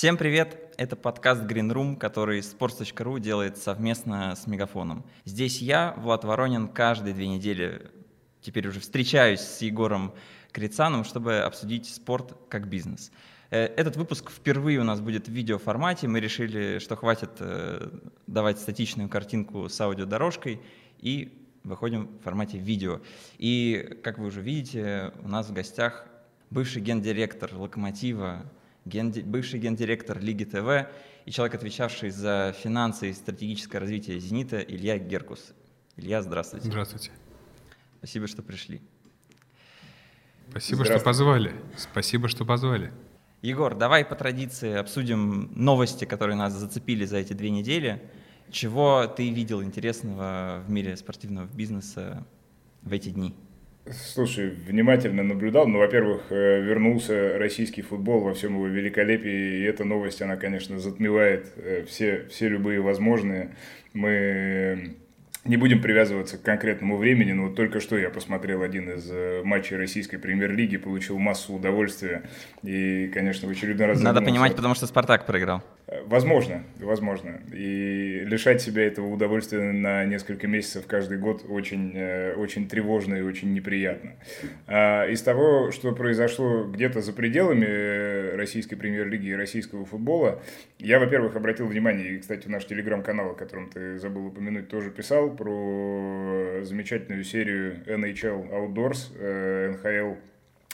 Всем привет! Это подкаст Green Room, который sports.ru делает совместно с Мегафоном. Здесь я, Влад Воронин, каждые две недели теперь уже встречаюсь с Егором Крицаном, чтобы обсудить спорт как бизнес. Э, этот выпуск впервые у нас будет в видеоформате. Мы решили, что хватит э, давать статичную картинку с аудиодорожкой и выходим в формате видео. И, как вы уже видите, у нас в гостях бывший гендиректор «Локомотива», ген, бывший гендиректор Лиги ТВ и человек, отвечавший за финансы и стратегическое развитие «Зенита» Илья Геркус. Илья, здравствуйте. Здравствуйте. Спасибо, что пришли. Спасибо, что позвали. Спасибо, что позвали. Егор, давай по традиции обсудим новости, которые нас зацепили за эти две недели. Чего ты видел интересного в мире спортивного бизнеса в эти дни? Слушай, внимательно наблюдал. Ну, во-первых, э, вернулся российский футбол во всем его великолепии, и эта новость, она, конечно, затмевает э, все, все любые возможные. Мы не будем привязываться к конкретному времени, но вот только что я посмотрел один из э, матчей российской премьер-лиги, получил массу удовольствия и, конечно, в очередной раз... Надо понимать, потому что «Спартак» проиграл. Э, возможно, возможно. И лишать себя этого удовольствия на несколько месяцев каждый год очень, э, очень тревожно и очень неприятно. А из того, что произошло где-то за пределами российской премьер-лиги и российского футбола, я, во-первых, обратил внимание, и, кстати, наш телеграм-канал, о котором ты забыл упомянуть, тоже писал, про замечательную серию NHL Outdoors. НХЛ э,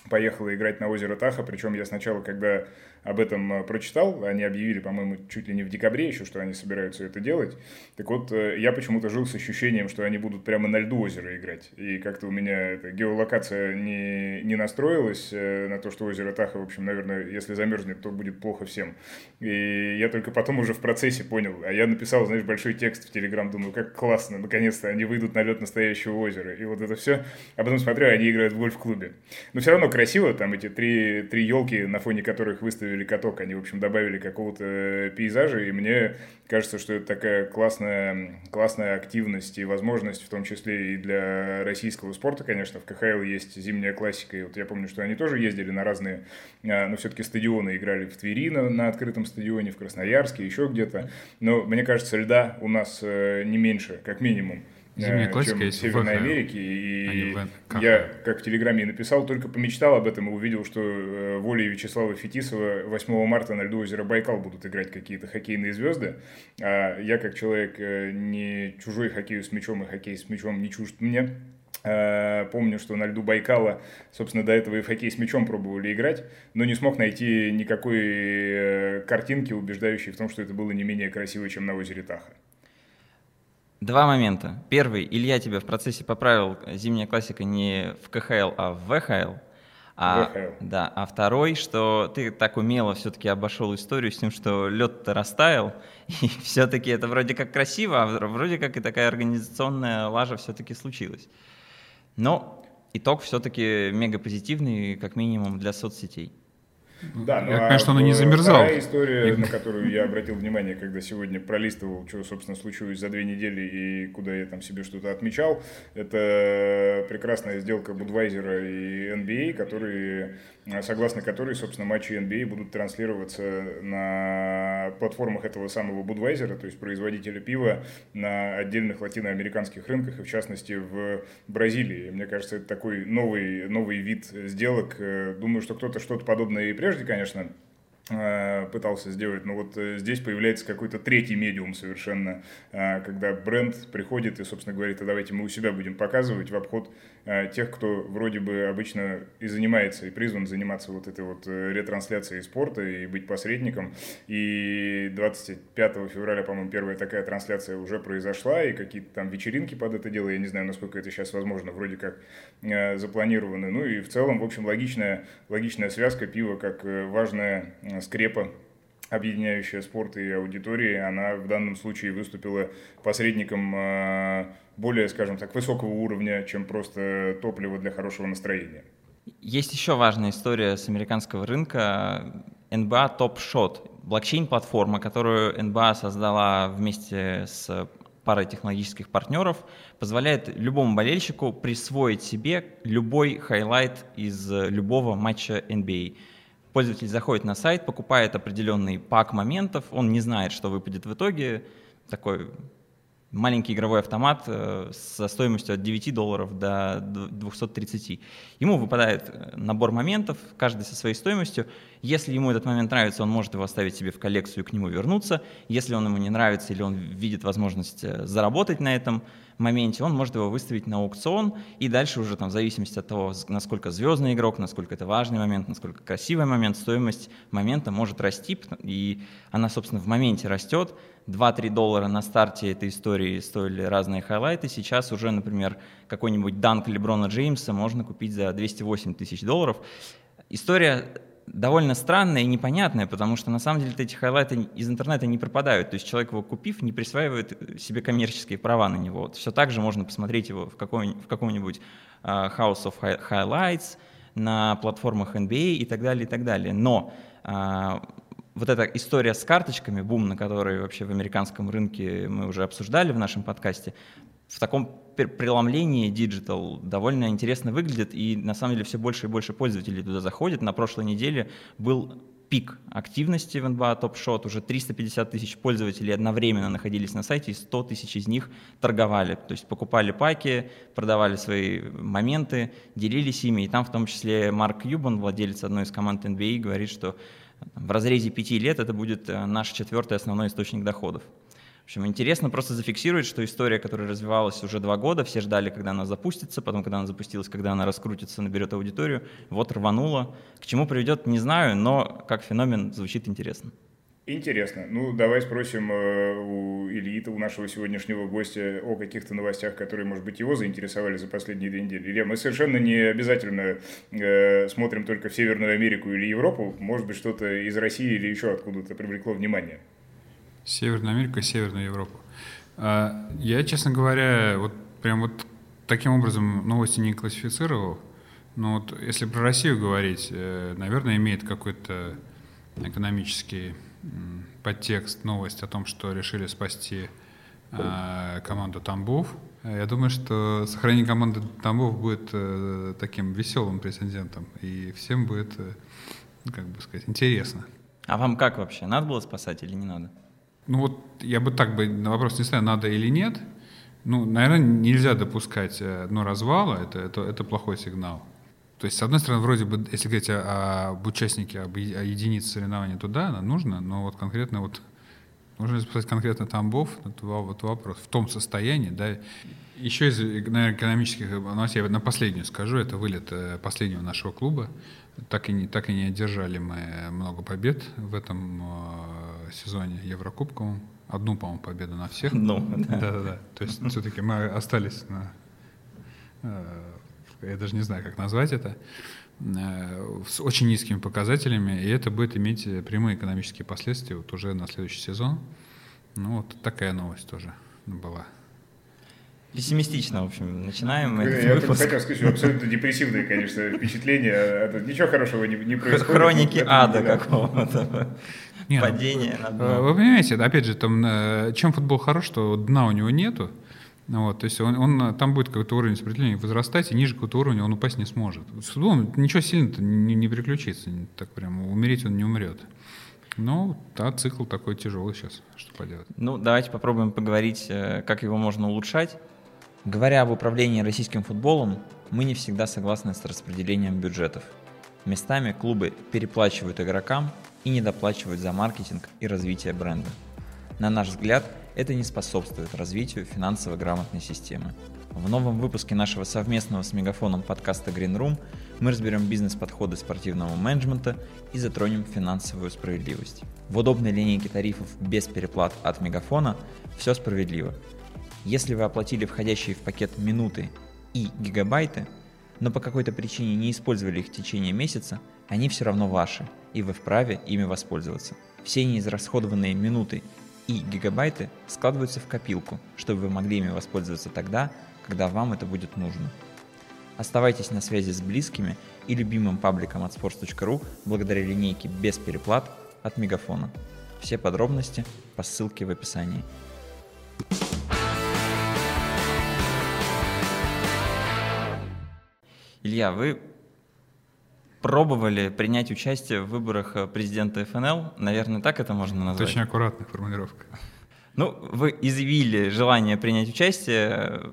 поехала играть на озеро Таха, причем я сначала, когда об этом э, прочитал. Они объявили, по-моему, чуть ли не в декабре еще, что они собираются это делать. Так вот, э, я почему-то жил с ощущением, что они будут прямо на льду озера играть. И как-то у меня эта геолокация не, не настроилась э, на то, что озеро Таха, в общем, наверное, если замерзнет, то будет плохо всем. И я только потом уже в процессе понял. А я написал, знаешь, большой текст в Телеграм, думаю, как классно, наконец-то они выйдут на лед настоящего озера. И вот это все. А потом смотрю, они играют в гольф-клубе. Но все равно красиво, там эти три, три елки, на фоне которых выставили добавили каток, они, в общем, добавили какого-то пейзажа, и мне кажется, что это такая классная, классная активность и возможность, в том числе и для российского спорта, конечно. В КХЛ есть зимняя классика, и вот я помню, что они тоже ездили на разные, а, но все-таки стадионы, играли в Твери на, на открытом стадионе, в Красноярске, еще где-то. Но мне кажется, льда у нас э, не меньше, как минимум. Зимняя классика чем есть в Северной в Америке. И а я, как в Телеграме написал, только помечтал об этом и увидел, что э, волей Вячеслава Фетисова 8 марта на льду озера Байкал будут играть какие-то хоккейные звезды. А я, как человек э, не чужой хоккею с мячом и хоккей с мячом не чужд мне, э, Помню, что на льду Байкала, собственно, до этого и в хоккей с мячом пробовали играть, но не смог найти никакой картинки, убеждающей в том, что это было не менее красиво, чем на озере Таха. Два момента. Первый, Илья тебя в процессе поправил, зимняя классика не в КХЛ, а в ВХЛ. А, ВХЛ. Да, а второй, что ты так умело все-таки обошел историю с тем, что лед-то растаял, и все-таки это вроде как красиво, а вроде как и такая организационная лажа все-таки случилась. Но итог все-таки мега позитивный, как минимум для соцсетей. Да, ну, я, а конечно, она не замерзал. Вторая история, на которую я обратил внимание, когда сегодня пролистывал, что, собственно, случилось за две недели и куда я там себе что-то отмечал, это прекрасная сделка Будвайзера и NBA, которые Э, согласно которой, собственно, матчи NBA будут транслироваться на платформах этого самого Budweiser, то есть производителя пива на отдельных латиноамериканских рынках, и в частности в Бразилии. Мне кажется, это такой новый, новый вид сделок. Э, думаю, что кто-то что-то подобное и прежде, конечно, Э, пытался сделать, но вот э, здесь появляется какой-то третий медиум совершенно, э, когда бренд приходит и, собственно, говорит, а давайте мы у себя будем показывать в обход тех, кто вроде бы обычно и занимается, и призван заниматься вот этой вот ретрансляцией спорта и быть посредником. И 25 февраля, по-моему, первая такая трансляция уже произошла, и какие-то там вечеринки под это дело, я не знаю, насколько это сейчас возможно, вроде как запланированы. Ну и в целом, в общем, логичная, логичная связка пива как важная скрепа, объединяющая спорт и аудитории, она в данном случае выступила посредником э, более, скажем так, высокого уровня, чем просто топливо для хорошего настроения. Есть еще важная история с американского рынка. NBA Top Shot, блокчейн-платформа, которую NBA создала вместе с парой технологических партнеров, позволяет любому болельщику присвоить себе любой хайлайт из любого матча NBA Пользователь заходит на сайт, покупает определенный пак моментов, он не знает, что выпадет в итоге, такой маленький игровой автомат э, со стоимостью от 9 долларов до 230. Ему выпадает э, набор моментов, каждый со своей стоимостью. Если ему этот момент нравится, он может его оставить себе в коллекцию и к нему вернуться. Если он ему не нравится или он видит возможность э, заработать на этом моменте, он может его выставить на аукцион, и дальше уже там в зависимости от того, насколько звездный игрок, насколько это важный момент, насколько красивый момент, стоимость момента может расти, и она, собственно, в моменте растет, 2-3 доллара на старте этой истории стоили разные хайлайты. Сейчас уже, например, какой-нибудь данк Леброна Джеймса можно купить за 208 тысяч долларов. История довольно странная и непонятная, потому что на самом деле эти хайлайты из интернета не пропадают. То есть человек его купив, не присваивает себе коммерческие права на него. Вот все так же можно посмотреть его в, каком-нибудь uh, House of Highlights, на платформах NBA и так далее, и так далее. Но uh, вот эта история с карточками, бум, на который вообще в американском рынке мы уже обсуждали в нашем подкасте, в таком преломлении digital довольно интересно выглядит, и на самом деле все больше и больше пользователей туда заходит. На прошлой неделе был пик активности в NBA Top Shot, уже 350 тысяч пользователей одновременно находились на сайте, и 100 тысяч из них торговали, то есть покупали паки, продавали свои моменты, делились ими, и там в том числе Марк Кьюбан, владелец одной из команд NBA, говорит, что в разрезе пяти лет это будет э, наш четвертый основной источник доходов. В общем, интересно просто зафиксировать, что история, которая развивалась уже два года, все ждали, когда она запустится, потом, когда она запустилась, когда она раскрутится, наберет аудиторию, вот рванула. К чему приведет, не знаю, но как феномен звучит интересно. Интересно. Ну, давай спросим э, у Ильи, у нашего сегодняшнего гостя, о каких-то новостях, которые, может быть, его заинтересовали за последние две недели. Илья, мы совершенно не обязательно э, смотрим только в Северную Америку или Европу. Может быть, что-то из России или еще откуда-то привлекло внимание. Северную Америку и Северную Европу. А, я, честно говоря, вот прям вот таким образом новости не классифицировал. Но вот если про Россию говорить, э, наверное, имеет какой-то экономический подтекст, новость о том, что решили спасти э, команду Тамбов. Я думаю, что сохранение команды Тамбов будет э, таким веселым прецедентом, и всем будет, э, как бы сказать, интересно. А вам как вообще? Надо было спасать или не надо? Ну вот я бы так бы на вопрос не ставил, надо или нет. Ну, наверное, нельзя допускать э, ну, развала, это, это, это плохой сигнал. То есть, с одной стороны, вроде бы, если говорить о, об участнике, об, о единице соревнования, то да, нужно, но вот конкретно вот нужно записать конкретно Тамбов, это вот вопрос, в том состоянии, да. Еще из, наверное, экономических новостей, я на последнюю скажу, это вылет э, последнего нашего клуба. Так и не, так и не одержали мы много побед в этом э, сезоне Еврокубковом. Одну, по-моему, победу на всех. Ну, да. Да-да-да. То есть все-таки мы остались на э, я даже не знаю, как назвать это, э, с очень низкими показателями, и это будет иметь прямые экономические последствия вот уже на следующий сезон. Ну вот такая новость тоже была. Пессимистично, в общем, начинаем Я этот выпуск. хотел сказать, абсолютно депрессивные, конечно, впечатления. Это ничего хорошего не, не происходит. Хроники ада какого-то. Не, ну, Падение на дно. Вы понимаете, опять же, там, э, чем футбол хорош, что дна у него нету, вот, то есть он, он, там будет какой-то уровень сопротивления возрастать, и ниже какого-то уровня он упасть не сможет. С футболом ничего сильно-то не, не приключится, так прям умереть он не умрет. Ну, да, цикл такой тяжелый сейчас, что поделать. Ну, давайте попробуем поговорить, э, как его можно улучшать. Говоря об управлении российским футболом, мы не всегда согласны с распределением бюджетов. Местами клубы переплачивают игрокам и недоплачивают за маркетинг и развитие бренда. На наш взгляд, это не способствует развитию финансово грамотной системы. В новом выпуске нашего совместного с Мегафоном подкаста Green Room мы разберем бизнес-подходы спортивного менеджмента и затронем финансовую справедливость. В удобной линейке тарифов без переплат от Мегафона все справедливо. Если вы оплатили входящие в пакет минуты и гигабайты, но по какой-то причине не использовали их в течение месяца, они все равно ваши, и вы вправе ими воспользоваться. Все неизрасходованные минуты и гигабайты складываются в копилку, чтобы вы могли ими воспользоваться тогда, когда вам это будет нужно. Оставайтесь на связи с близкими и любимым пабликом от sports.ru благодаря линейке без переплат от Мегафона. Все подробности по ссылке в описании. Илья, вы пробовали принять участие в выборах э, президента ФНЛ. Наверное, так это можно назвать. Очень аккуратная формулировка. Ну, вы изъявили желание принять участие.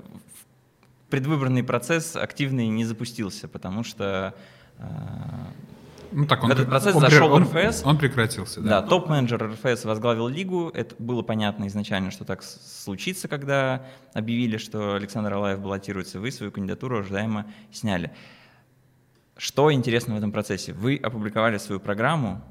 Предвыборный процесс активный не запустился, потому что э, ну, так, он, в этот процесс он, зашел он, РФС. Он прекратился, да. Да, топ-менеджер РФС возглавил лигу. Это было понятно изначально, что так случится, когда объявили, что Александр Алаев баллотируется. Вы свою кандидатуру ожидаемо сняли. Что интересно в этом процессе? Вы опубликовали свою программу,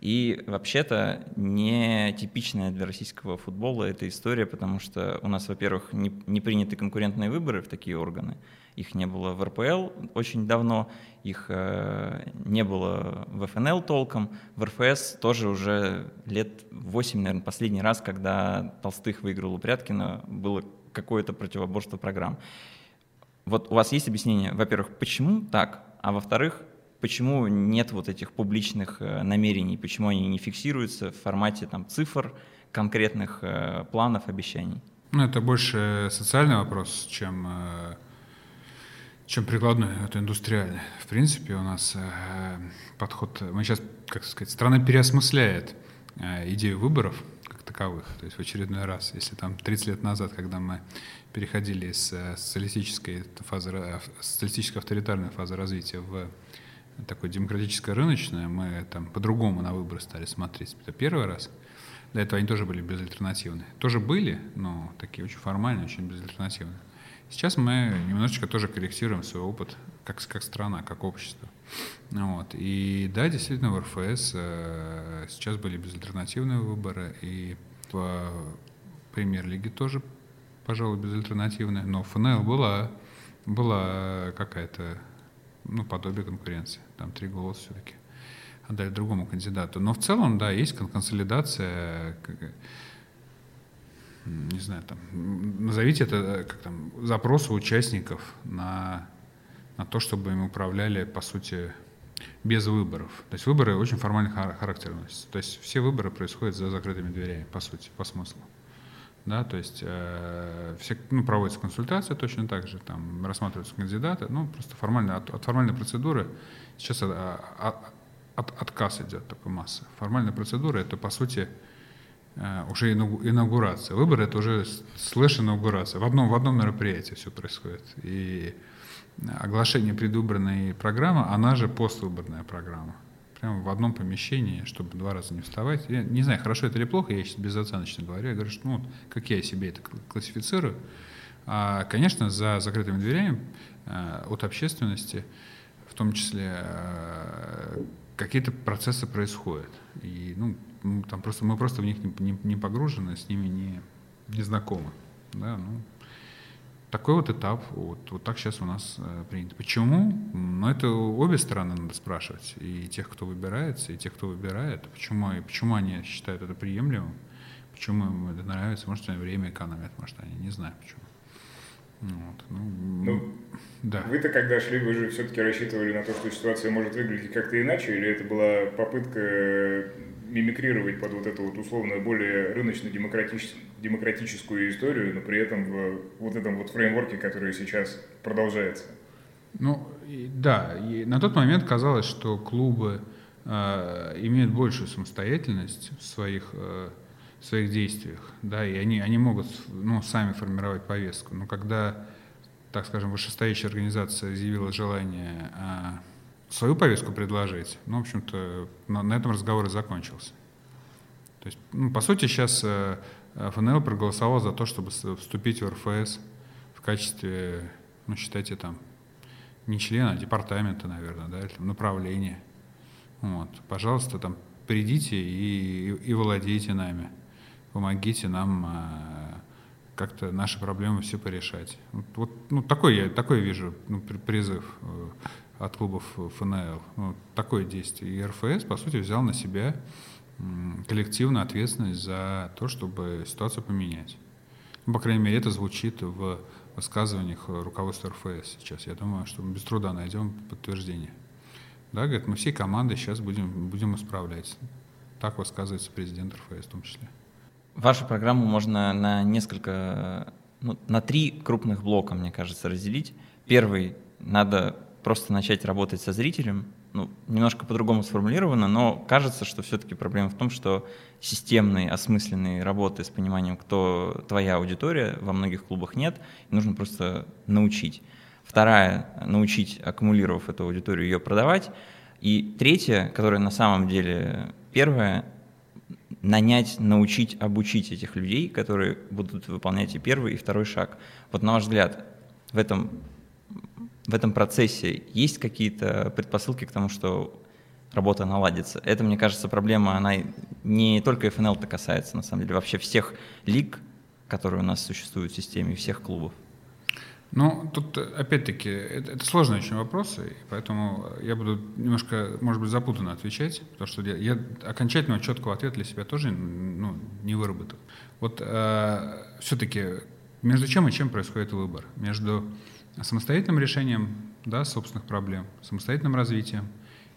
и вообще-то не типичная для российского футбола эта история, потому что у нас, во-первых, не, не приняты конкурентные выборы в такие органы. Их не было в РПЛ очень давно, их э, не было в ФНЛ толком. В РФС тоже уже лет 8, наверное, последний раз, когда Толстых выиграл у Пряткина, было какое-то противоборство программ. Вот у вас есть объяснение, во-первых, почему так, а во-вторых, почему нет вот этих публичных э, намерений, почему они не фиксируются в формате там, цифр, конкретных э, планов, обещаний? Ну, это больше социальный вопрос, чем, э, чем прикладной, это индустриальный. В принципе, у нас подход, мы сейчас, как сказать, страна переосмысляет идею выборов как таковых. То есть в очередной раз, если там 30 лет назад, когда мы переходили с социалистической фазы, социалистической авторитарной фазы развития в такое демократическое рыночное, мы там по-другому на выборы стали смотреть. Это первый раз. До этого они тоже были безальтернативные. Тоже были, но такие очень формальные, очень безальтернативные. Сейчас мы немножечко тоже корректируем свой опыт как, как страна, как общество. Вот. И да, действительно, в РФС э, сейчас были безальтернативные выборы, и в премьер-лиге тоже, пожалуй, безальтернативные, но ФНЛ была, была какая-то ну, подобие конкуренции. Там три голоса все-таки отдали другому кандидату. Но в целом, да, есть консолидация, не знаю, там, назовите это как там, запросы участников на, на то, чтобы им управляли, по сути, без выборов. То есть выборы очень формальный характер носят. То есть все выборы происходят за закрытыми дверями, по сути, по смыслу да, то есть э, все, ну, проводится консультация точно так же, там рассматриваются кандидаты, ну, просто формально, от, от формальной процедуры сейчас от, а, а, от, отказ идет такой масса. Формальная процедура это, по сути, э, уже инаугурация. Выборы это уже слэш инаугурация. В одном, в одном мероприятии все происходит. И оглашение предвыборной программы, она же поствыборная программа прямо в одном помещении, чтобы два раза не вставать. Я не знаю, хорошо это или плохо, я сейчас безоценочно говорю. Я говорю, что ну, как я себе это классифицирую. А, конечно, за закрытыми дверями а, от общественности, том числе, а, какие-то процессы происходят. И ну, там просто, мы просто в них не, не, не погружены, с ними не, не знакомы. Да, ну, такой вот этап, вот, вот так сейчас у нас э, принято. Почему? Ну, это обе стороны надо спрашивать. И тех, кто выбирается, и тех, кто выбирает. Почему, и почему они считают это приемлемым, почему им это нравится. Может, они время экономят, может, они не знаю почему. Вот, ну, ну, да. Вы-то когда шли, вы же все-таки рассчитывали на то, что ситуация может выглядеть как-то иначе, или это была попытка мимикрировать под вот эту вот условно более рыночно-демократическую историю, но при этом в вот этом вот фреймворке, который сейчас продолжается. Ну, и, да, и на тот момент казалось, что клубы э, имеют большую самостоятельность в своих, э, в своих действиях, да, и они, они могут ну, сами формировать повестку. Но когда, так скажем, вышестоящая организация заявила желание э, свою повестку предложить. Ну, в общем-то, на, на этом разговор и закончился. То есть, ну, по сути, сейчас э, ФНЛ проголосовал за то, чтобы вступить в РФС в качестве, ну, считайте, там, не члена, а департамента, наверное, да, направления. Вот. Пожалуйста, там, придите и, и, и владейте нами. Помогите нам э, как-то наши проблемы все порешать. Вот, вот ну, такой я такой вижу ну, призыв. Э, от клубов ФНЛ. Ну, такое действие. И РФС, по сути, взял на себя коллективную ответственность за то, чтобы ситуацию поменять. Ну, по крайней мере, это звучит в высказываниях руководства РФС сейчас. Я думаю, что мы без труда найдем подтверждение. Да, говорит, мы всей командой сейчас будем, будем исправлять. Так высказывается президент РФС в том числе. Вашу программу можно на несколько, ну, на три крупных блока, мне кажется, разделить. Первый — надо просто начать работать со зрителем. Ну, немножко по-другому сформулировано, но кажется, что все-таки проблема в том, что системной, осмысленной работы с пониманием, кто твоя аудитория, во многих клубах нет, нужно просто научить. Вторая — научить, аккумулировав эту аудиторию, ее продавать. И третья, которая на самом деле первая, нанять, научить, обучить этих людей, которые будут выполнять и первый, и второй шаг. Вот на ваш взгляд, в этом, в этом процессе есть какие-то предпосылки к тому, что работа наладится? Это, мне кажется, проблема, она не только FNL-то касается, на самом деле, вообще всех лиг, которые у нас существуют в системе, всех клубов. Ну, тут, опять-таки, это, это сложные очень вопросы, поэтому я буду немножко, может быть, запутанно отвечать, потому что я, я окончательного четкого ответа для себя тоже ну, не выработал. Вот э, все-таки между чем и чем происходит выбор? Между самостоятельным решением да, собственных проблем, самостоятельным развитием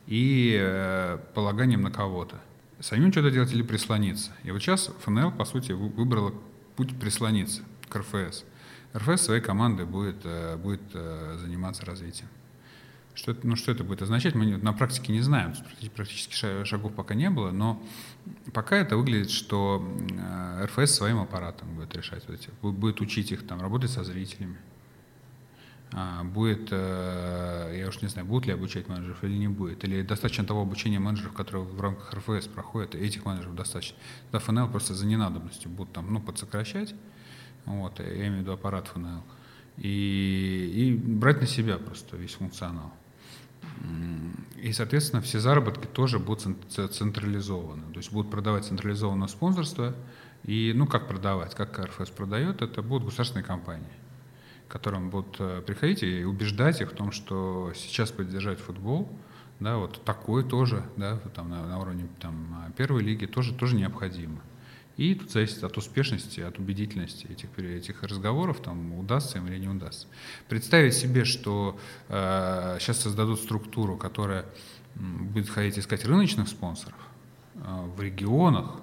и э, полаганием на кого-то. Самим что-то делать или прислониться. И вот сейчас ФНЛ, по сути, выбрала путь прислониться к РФС – РФС своей командой будет, э, будет э, заниматься развитием. Что ну, что это будет означать, мы на практике не знаем, практически шагов пока не было, но пока это выглядит, что э, РФС своим аппаратом будет решать, вот эти, будет учить их там, работать со зрителями, а, будет, я уж не знаю, будут ли обучать менеджеров или не будет, или достаточно того обучения менеджеров, которые в рамках РФС проходят, этих менеджеров достаточно. Тогда ФНЛ просто за ненадобностью будут там, ну, подсокращать, вот, я имею в виду аппарат ФНЛ, и, и брать на себя просто весь функционал. И, соответственно, все заработки тоже будут централизованы. То есть будут продавать централизованное спонсорство. И, ну, как продавать, как КРФС продает, это будут государственные компании, которым будут э, приходить и убеждать их в том, что сейчас поддержать футбол, да, вот такой тоже, да, там на, на уровне там, первой лиги тоже, тоже необходимо. И тут зависит от успешности, от убедительности этих, этих разговоров, там, удастся им или не удастся. Представить себе, что э, сейчас создадут структуру, которая будет ходить искать рыночных спонсоров э, в регионах,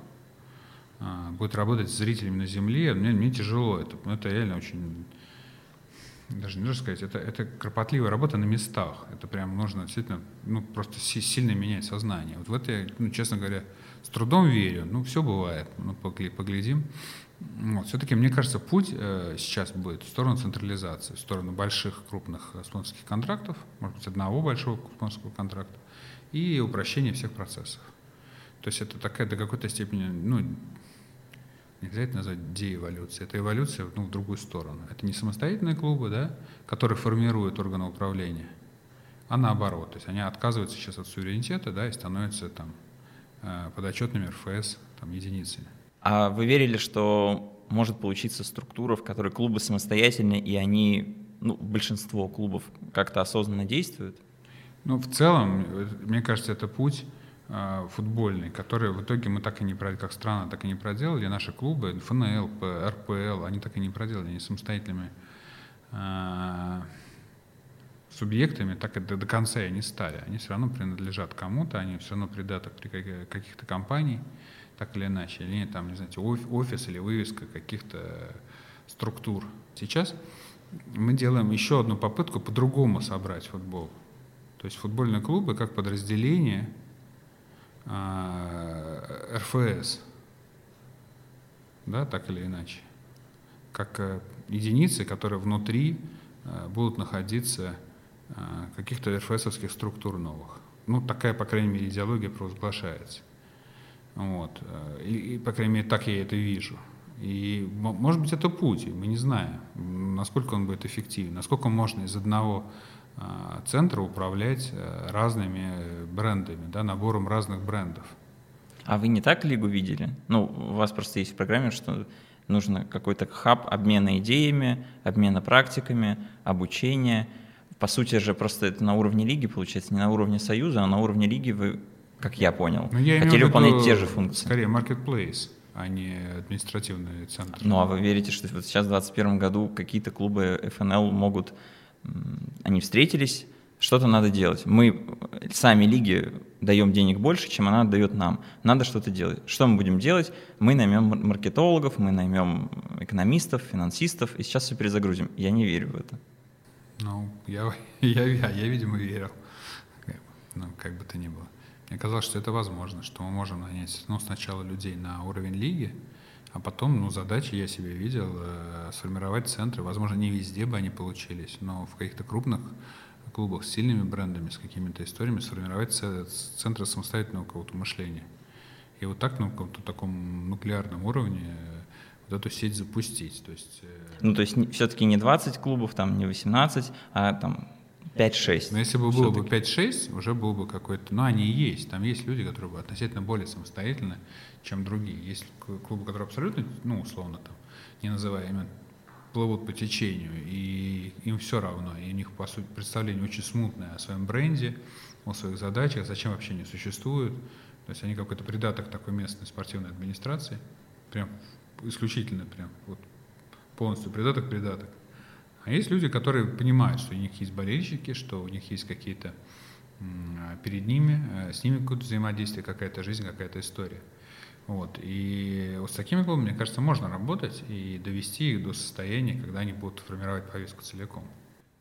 э, будет работать с зрителями на земле, мне, мне тяжело. Это, это реально очень даже не нужно сказать, это, это кропотливая работа на местах. Это прям нужно действительно, ну, просто сильно менять сознание. Вот в это я, ну, честно говоря, с трудом верю. Ну, все бывает. Ну, поглядим. Вот. Все-таки, мне кажется, путь э, сейчас будет в сторону централизации, в сторону больших, крупных спонсорских контрактов, может быть, одного большого спонсорского контракта, и упрощения всех процессов. То есть это такая до какой-то степени, ну, нельзя это назвать деэволюцией, это эволюция ну, в другую сторону. Это не самостоятельные клубы, да, которые формируют органы управления, а наоборот. То есть они отказываются сейчас от суверенитета да, и становятся там подотчетными РФС там, единицами. А вы верили, что может получиться структура, в которой клубы самостоятельны, и они, ну, большинство клубов как-то осознанно действуют? Ну, в целом, мне кажется, это путь э, футбольный, который в итоге мы так и не проделали, как страна так и не проделали, наши клубы, ФНЛ, РПЛ, они так и не проделали, они самостоятельными э, субъектами так и до, до конца и не стали. Они все равно принадлежат кому-то, они все равно придаток при каких-то компаний, так или иначе. Или там, не знаете, офис или вывеска каких-то структур. Сейчас мы делаем еще одну попытку по-другому собрать футбол. То есть футбольные клубы как подразделение э, РФС, да, так или иначе, как э, единицы, которые внутри э, будут находиться каких-то РФСовских структур новых. Ну, такая, по крайней мере, идеология провозглашается. Вот. И, и, по крайней мере, так я это вижу. И, может быть, это путь, мы не знаем, насколько он будет эффективен, насколько можно из одного э, центра управлять разными брендами, да, набором разных брендов. А вы не так лигу видели? Ну, у вас просто есть в программе, что нужно какой-то хаб обмена идеями, обмена практиками, обучения – по сути же просто это на уровне лиги, получается, не на уровне союза, а на уровне лиги вы, как я понял, Но ну, я хотели выполнять те же функции. Скорее, marketplace, а не административный центр. Ну, а вы верите, что вот сейчас в 2021 году какие-то клубы ФНЛ могут, они встретились, что-то надо делать. Мы сами лиги даем денег больше, чем она дает нам. Надо что-то делать. Что мы будем делать? Мы наймем маркетологов, мы наймем экономистов, финансистов, и сейчас все перезагрузим. Я не верю в это. Ну, я, я, я, я видимо, верил. Ну, как бы то ни было. Мне казалось, что это возможно, что мы можем нанять ну, сначала людей на уровень лиги, а потом, ну, задачи я себе видел, э, сформировать центры. Возможно, не везде бы они получились, но в каких-то крупных клубах с сильными брендами, с какими-то историями сформировать центры самостоятельного какого-то мышления. И вот так на каком-то таком нуклеарном уровне э, вот эту сеть запустить. То есть, э, ну, то есть все-таки не 20 клубов, там не 18, а там 5-6. Но если бы было бы 5-6, уже был бы какой-то... Ну, они и есть. Там есть люди, которые бы относительно более самостоятельны, чем другие. Есть клубы, которые абсолютно, ну, условно, там, не называя имен, плывут по течению, и им все равно. И у них, по сути, представление очень смутное о своем бренде, о своих задачах, зачем вообще они существуют. То есть они какой-то придаток такой местной спортивной администрации. Прям исключительно, прям вот полностью придаток-придаток. А есть люди, которые понимают, что у них есть болельщики, что у них есть какие-то перед ними, э, с ними какое-то взаимодействие, какая-то жизнь, какая-то история. Вот. И вот с такими клубами, мне кажется, можно работать и довести их до состояния, когда они будут формировать повестку целиком.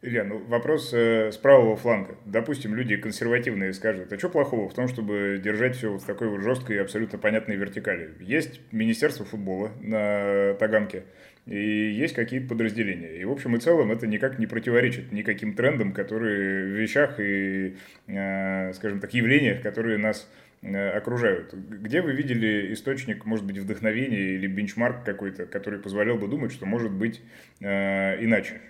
Илья, ну вопрос э, с правого фланга. Допустим, люди консервативные скажут, а что плохого в том, чтобы держать все вот в такой вот жесткой и абсолютно понятной вертикали? Есть Министерство футбола на Таганке, и есть какие-то подразделения. И в общем и целом это никак не противоречит никаким трендам, которые в вещах и, э, скажем так, явлениях, которые нас э, окружают. Где вы видели источник, может быть, вдохновения или бенчмарк какой-то, который позволял бы думать, что может быть э, иначе?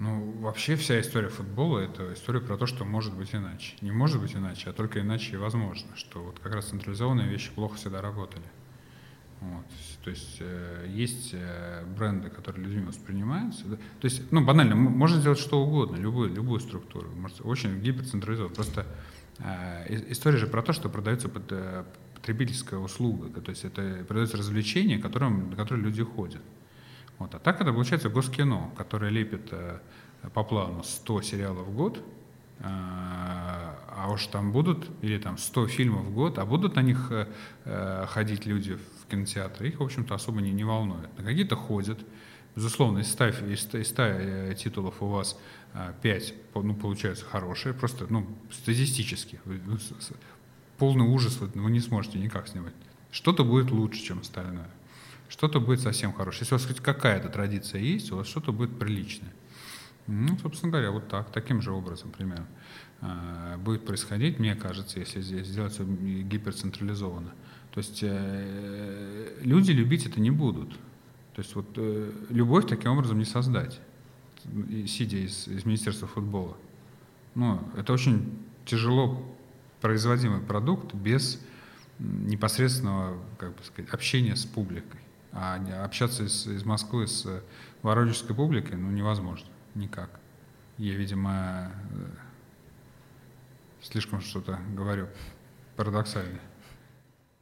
Ну, вообще вся история футбола — это история про то, что может быть иначе. Не может быть иначе, а только иначе и возможно. Что вот как раз централизованные вещи плохо всегда работали. Вот. То есть э, есть э, бренды, которые людьми воспринимаются. То есть, ну, банально, можно сделать что угодно, любую, любую структуру. Очень гиперцентрализовать. Просто э, история же про то, что продается под, потребительская услуга. То есть это продается развлечение, которым, на которое люди ходят. Вот. А так это получается госкино, которое лепит э, по плану 100 сериалов в год, э, а уж там будут, или там 100 фильмов в год, а будут на них э, ходить люди в кинотеатры, их, в общем-то, особо не, не волнует. На какие-то ходят, безусловно, из 100, из 100, из 100 титулов у вас 5, ну, получаются хорошие, просто, ну, статистически. Полный ужас вы не сможете никак снимать. Что-то будет лучше, чем остальное что-то будет совсем хорошее. Если у вас хоть какая-то традиция есть, у вас что-то будет приличное. Ну, собственно говоря, вот так, таким же образом примерно э, будет происходить, мне кажется, если здесь сделать все гиперцентрализованно. То есть э, люди любить это не будут. То есть вот э, любовь таким образом не создать, сидя из, из Министерства футбола. Ну, это очень тяжело производимый продукт без непосредственного, как бы сказать, общения с публикой. А общаться из, из Москвы с воронежской публикой, ну, невозможно. Никак. Я, видимо, э, слишком что-то говорю парадоксальное.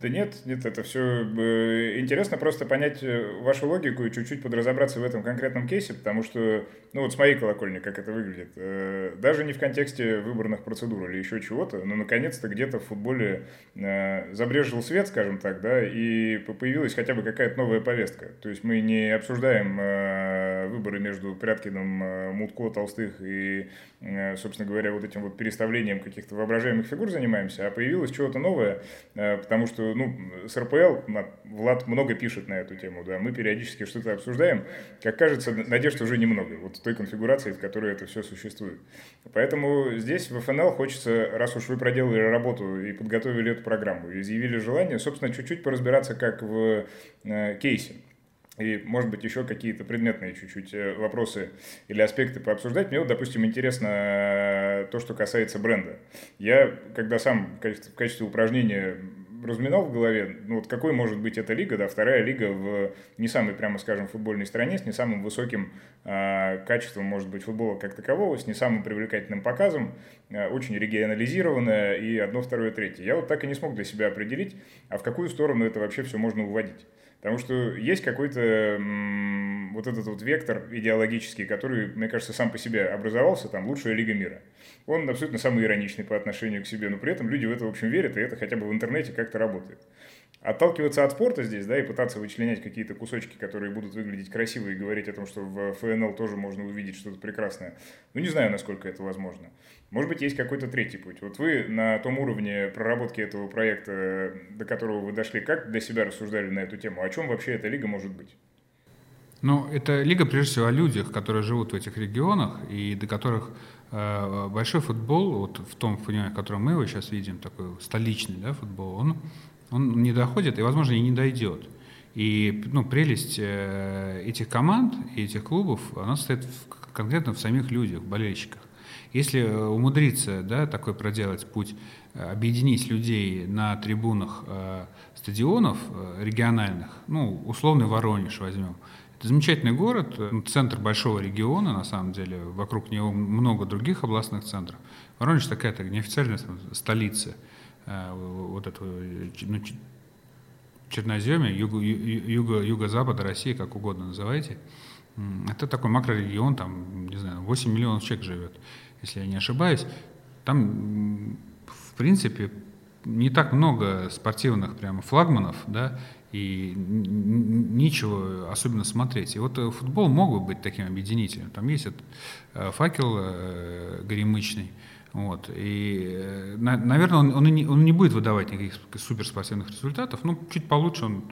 Да нет, нет, это все э, интересно просто понять э, вашу логику и чуть-чуть подразобраться в этом конкретном кейсе, потому что, ну вот с моей колокольни, как это выглядит, э, даже не в контексте выборных процедур или еще чего-то, но наконец-то где-то в футболе забрежил свет, скажем так, да, и появилась хотя бы какая-то новая повестка. То есть мы не обсуждаем выборы между Пряткиным, Мутко, Толстых и, собственно говоря, вот этим вот переставлением каких-то воображаемых фигур занимаемся, а появилось чего-то новое, потому что ну, с РПЛ Влад много пишет на эту тему, да, мы периодически что-то обсуждаем. Как кажется, надежд уже немного, вот в той конфигурации, в которой это все существует. Поэтому здесь в ФНЛ хочется, раз уж вы проделали работу и подготовили эту программу, и изъявили желание, собственно, чуть-чуть поразбираться, как в э, кейсе и, может быть, еще какие-то предметные чуть-чуть э, вопросы или аспекты пообсуждать. Мне вот, допустим, интересно э, то, что касается бренда. Я, когда сам в качестве упражнения разминал в голове, ну вот какой может быть эта лига, да, вторая лига в не самой, прямо скажем, футбольной стране, с не самым высоким э, качеством, может быть, футбола как такового, с не самым привлекательным показом, э, очень регионализированная и одно, второе, третье. Я вот так и не смог для себя определить, а в какую сторону это вообще все можно уводить. Потому что есть какой-то вот этот вот вектор идеологический, который, мне кажется, сам по себе образовался, там, лучшая лига мира. Он абсолютно самый ироничный по отношению к себе, но при этом люди в это, в общем, верят, и это хотя бы в интернете как-то работает. Отталкиваться от спорта здесь, да, и пытаться вычленять какие-то кусочки, которые будут выглядеть красиво, и говорить о том, что в ФНЛ тоже можно увидеть что-то прекрасное. Ну, не знаю, насколько это возможно. Может быть, есть какой-то третий путь. Вот вы на том уровне проработки этого проекта, до которого вы дошли, как для себя рассуждали на эту тему? О чем вообще эта лига может быть? Ну, это лига, прежде всего, о людях, которые живут в этих регионах, и до которых э, большой футбол, вот в том понимании, в котором мы его сейчас видим, такой столичный да, футбол, он он не доходит и, возможно, и не дойдет. И ну, прелесть э, этих команд и этих клубов, она состоит в, конкретно в самих людях, болельщиках. Если э, умудриться да, такой проделать путь, э, объединить людей на трибунах э, стадионов э, региональных, ну, условный Воронеж возьмем, это замечательный город, э, центр большого региона, на самом деле, вокруг него много других областных центров. Воронеж такая то неофициальная столица вот этого ну, Черноземья, юго, юго, юго-запада России, как угодно называйте. Это такой макрорегион, там, не знаю, 8 миллионов человек живет, если я не ошибаюсь. Там, в принципе, не так много спортивных прямо флагманов, да, и ничего особенно смотреть. И вот э, футбол мог бы быть таким объединителем. Там есть этот э, факел горемычный, вот. И, э, наверное, он, он, не, он не будет выдавать никаких суперспортивных результатов. Ну, чуть получше он,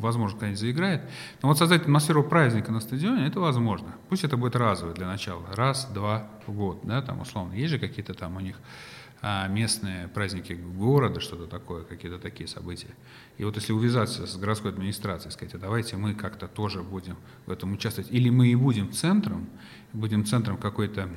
возможно, когда-нибудь заиграет. Но вот создать атмосферу праздника на стадионе, это возможно. Пусть это будет разовое для начала. Раз, два в год, да, там условно. Есть же какие-то там у них а, местные праздники города, что-то такое, какие-то такие события. И вот если увязаться с городской администрацией, сказать, а давайте мы как-то тоже будем в этом участвовать, или мы и будем центром, будем центром какой-то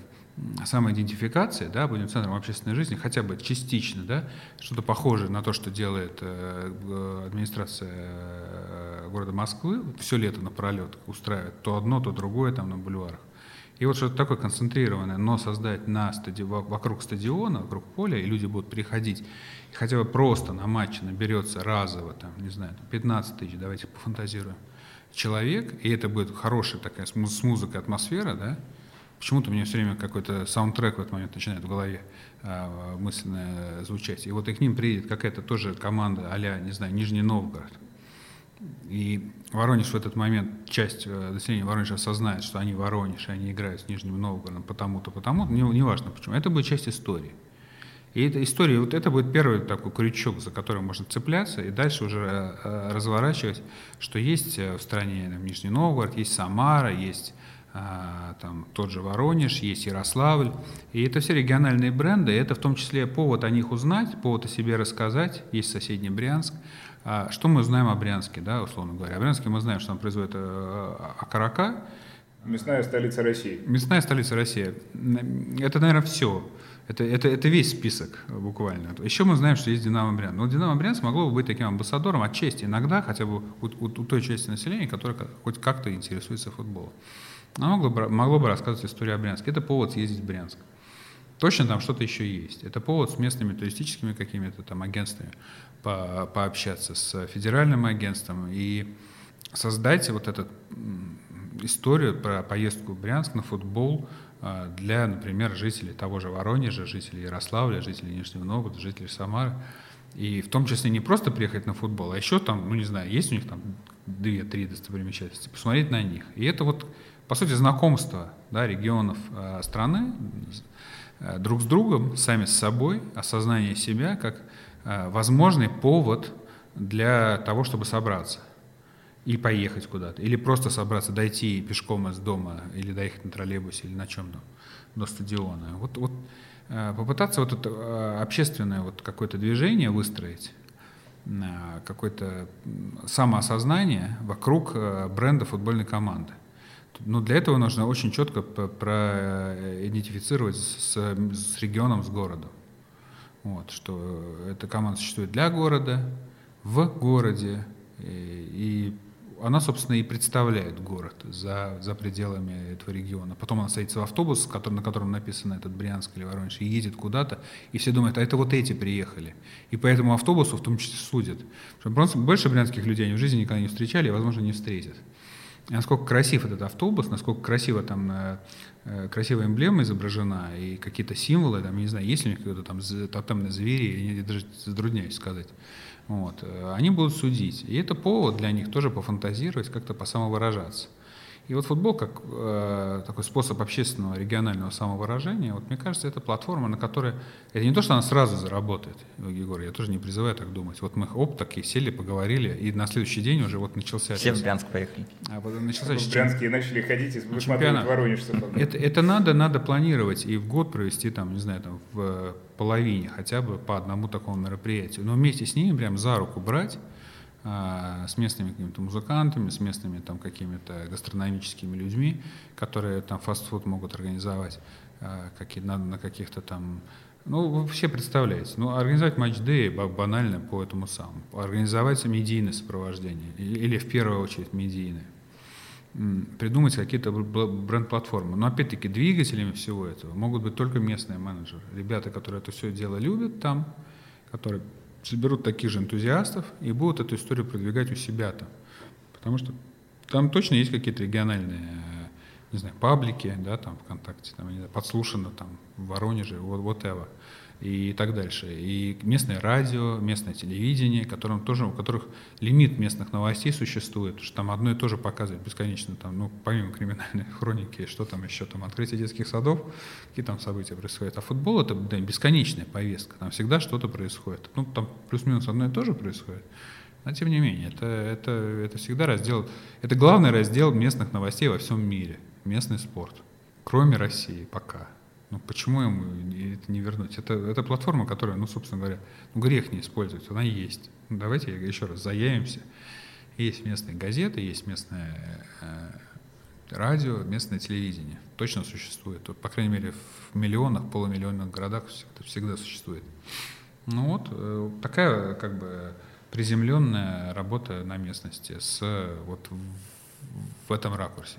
самоидентификации, да, будем центром общественной жизни, хотя бы частично, да, что-то похожее на то, что делает э, администрация э, города Москвы, все лето напролет устраивает то одно, то другое там на бульварах. И вот что-то такое концентрированное, но создать на стади... вокруг стадиона, вокруг поля, и люди будут приходить, и хотя бы просто на матче наберется разово, там, не знаю, 15 тысяч, давайте пофантазируем, человек, и это будет хорошая такая с музыкой атмосфера, да, Почему-то у меня все время какой-то саундтрек в этот момент начинает в голове э, мысленно звучать. И вот и к ним приедет какая-то тоже команда а не знаю, Нижний Новгород. И Воронеж в этот момент, часть э, населения Воронежа осознает, что они Воронеж, и они играют с Нижним Новгородом потому-то, потому-то, не, не важно почему. Это будет часть истории. И эта история, вот это будет первый такой крючок, за который можно цепляться, и дальше уже э, разворачивать, что есть в стране там, Нижний Новгород, есть Самара, есть там тот же Воронеж, есть Ярославль. И это все региональные бренды, и это в том числе повод о них узнать, повод о себе рассказать. Есть соседний Брянск. А, что мы знаем о Брянске, да, условно говоря? О Брянске мы знаем, что он производит э, окорока. Мясная столица России. Мясная столица России. Это, наверное, все. Это, это, это весь список буквально. Еще мы знаем, что есть Динамо Брянск. Но Динамо Брянск могло бы быть таким амбассадором отчасти иногда, хотя бы у, у, у той части населения, которая хоть как-то интересуется футболом. Оно могло бы, могло бы рассказывать историю о Брянске. Это повод съездить в Брянск. Точно там что-то еще есть. Это повод с местными туристическими какими-то там агентствами по, пообщаться, с федеральным агентством и создать вот эту историю про поездку в Брянск на футбол а, для, например, жителей того же Воронежа, жителей Ярославля, жителей Нижнего Новгорода, жителей Самары. И в том числе не просто приехать на футбол, а еще там, ну не знаю, есть у них там две-три достопримечательности, посмотреть на них. И это вот по сути, знакомство да, регионов э, страны э, друг с другом, сами с собой, осознание себя как э, возможный повод для того, чтобы собраться и поехать куда-то, или просто собраться, дойти пешком из дома, или доехать на троллейбусе, или на чем-то до стадиона. Вот, вот попытаться вот это общественное вот какое-то движение выстроить, какое-то самоосознание вокруг бренда футбольной команды. Но для этого нужно очень четко проидентифицировать с, с регионом, с городом. Вот, что эта команда существует для города, в городе, и, и она, собственно, и представляет город за, за пределами этого региона. Потом она садится в автобус, который, на котором написано этот Брянск или Воронеж, и едет куда-то, и все думают, а это вот эти приехали. И по этому автобусу в том числе судят. Потому что больше брянских людей они в жизни никогда не встречали и, возможно, не встретят. Насколько красив этот автобус, насколько красиво там э, э красивая эмблема изображена и какие-то символы, там, я не знаю, есть ли у них какие-то там тотемные звери, я даже затрудняюсь сказать. Вот. Э, они будут судить. И это повод для них тоже пофантазировать, как-то посамовыражаться. И вот футбол как э, такой способ общественного регионального самовыражения, вот мне кажется, это платформа, на которой это не то, что она сразу заработает, Егор, я тоже не призываю так думать. Вот мы оп, так и сели, поговорили, и на следующий день уже вот начался... Все в Брянск поехали. А вот начался в Брянске начали ходить и высматривать воронежцев. Это, это надо, надо планировать и в год провести там, не знаю, там в половине хотя бы по одному такому мероприятию. Но вместе с ними прям за руку брать с местными какими-то музыкантами, с местными там какими-то гастрономическими людьми, которые там фастфуд могут организовать а, какие, на, на каких-то там ну, вы все представляете. Ну, организовать матч-дэй банально по этому самому. Организовать медийное сопровождение. Или в первую очередь медийное. Придумать какие-то бренд-платформы. Но опять-таки двигателями всего этого могут быть только местные менеджеры. Ребята, которые это все дело любят там, которые соберут таких же энтузиастов и будут эту историю продвигать у себя там. Потому что там точно есть какие-то региональные, не знаю, паблики, да, там ВКонтакте, там, не знаю, подслушано там в Воронеже, вот whatever и так дальше. И местное радио, местное телевидение, которым тоже, у которых лимит местных новостей существует, что там одно и то же показывает бесконечно, там, ну, помимо криминальной хроники, что там еще, там, открытие детских садов, какие там события происходят. А футбол — это да, бесконечная повестка, там всегда что-то происходит. Ну, там плюс-минус одно и то же происходит. Но тем не менее, это, это, это всегда раздел, это главный раздел местных новостей во всем мире, местный спорт, кроме России пока. Ну, почему ему это не вернуть? Это, это платформа, которая, ну, собственно говоря, ну, грех не использовать, она есть. Ну, давайте еще раз заявимся. Есть местные газеты, есть местное э, радио, местное телевидение. Точно существует. Вот, по крайней мере, в миллионах, полумиллионных городах это всегда существует. Ну вот, э, такая как бы приземленная работа на местности с вот в, в этом ракурсе.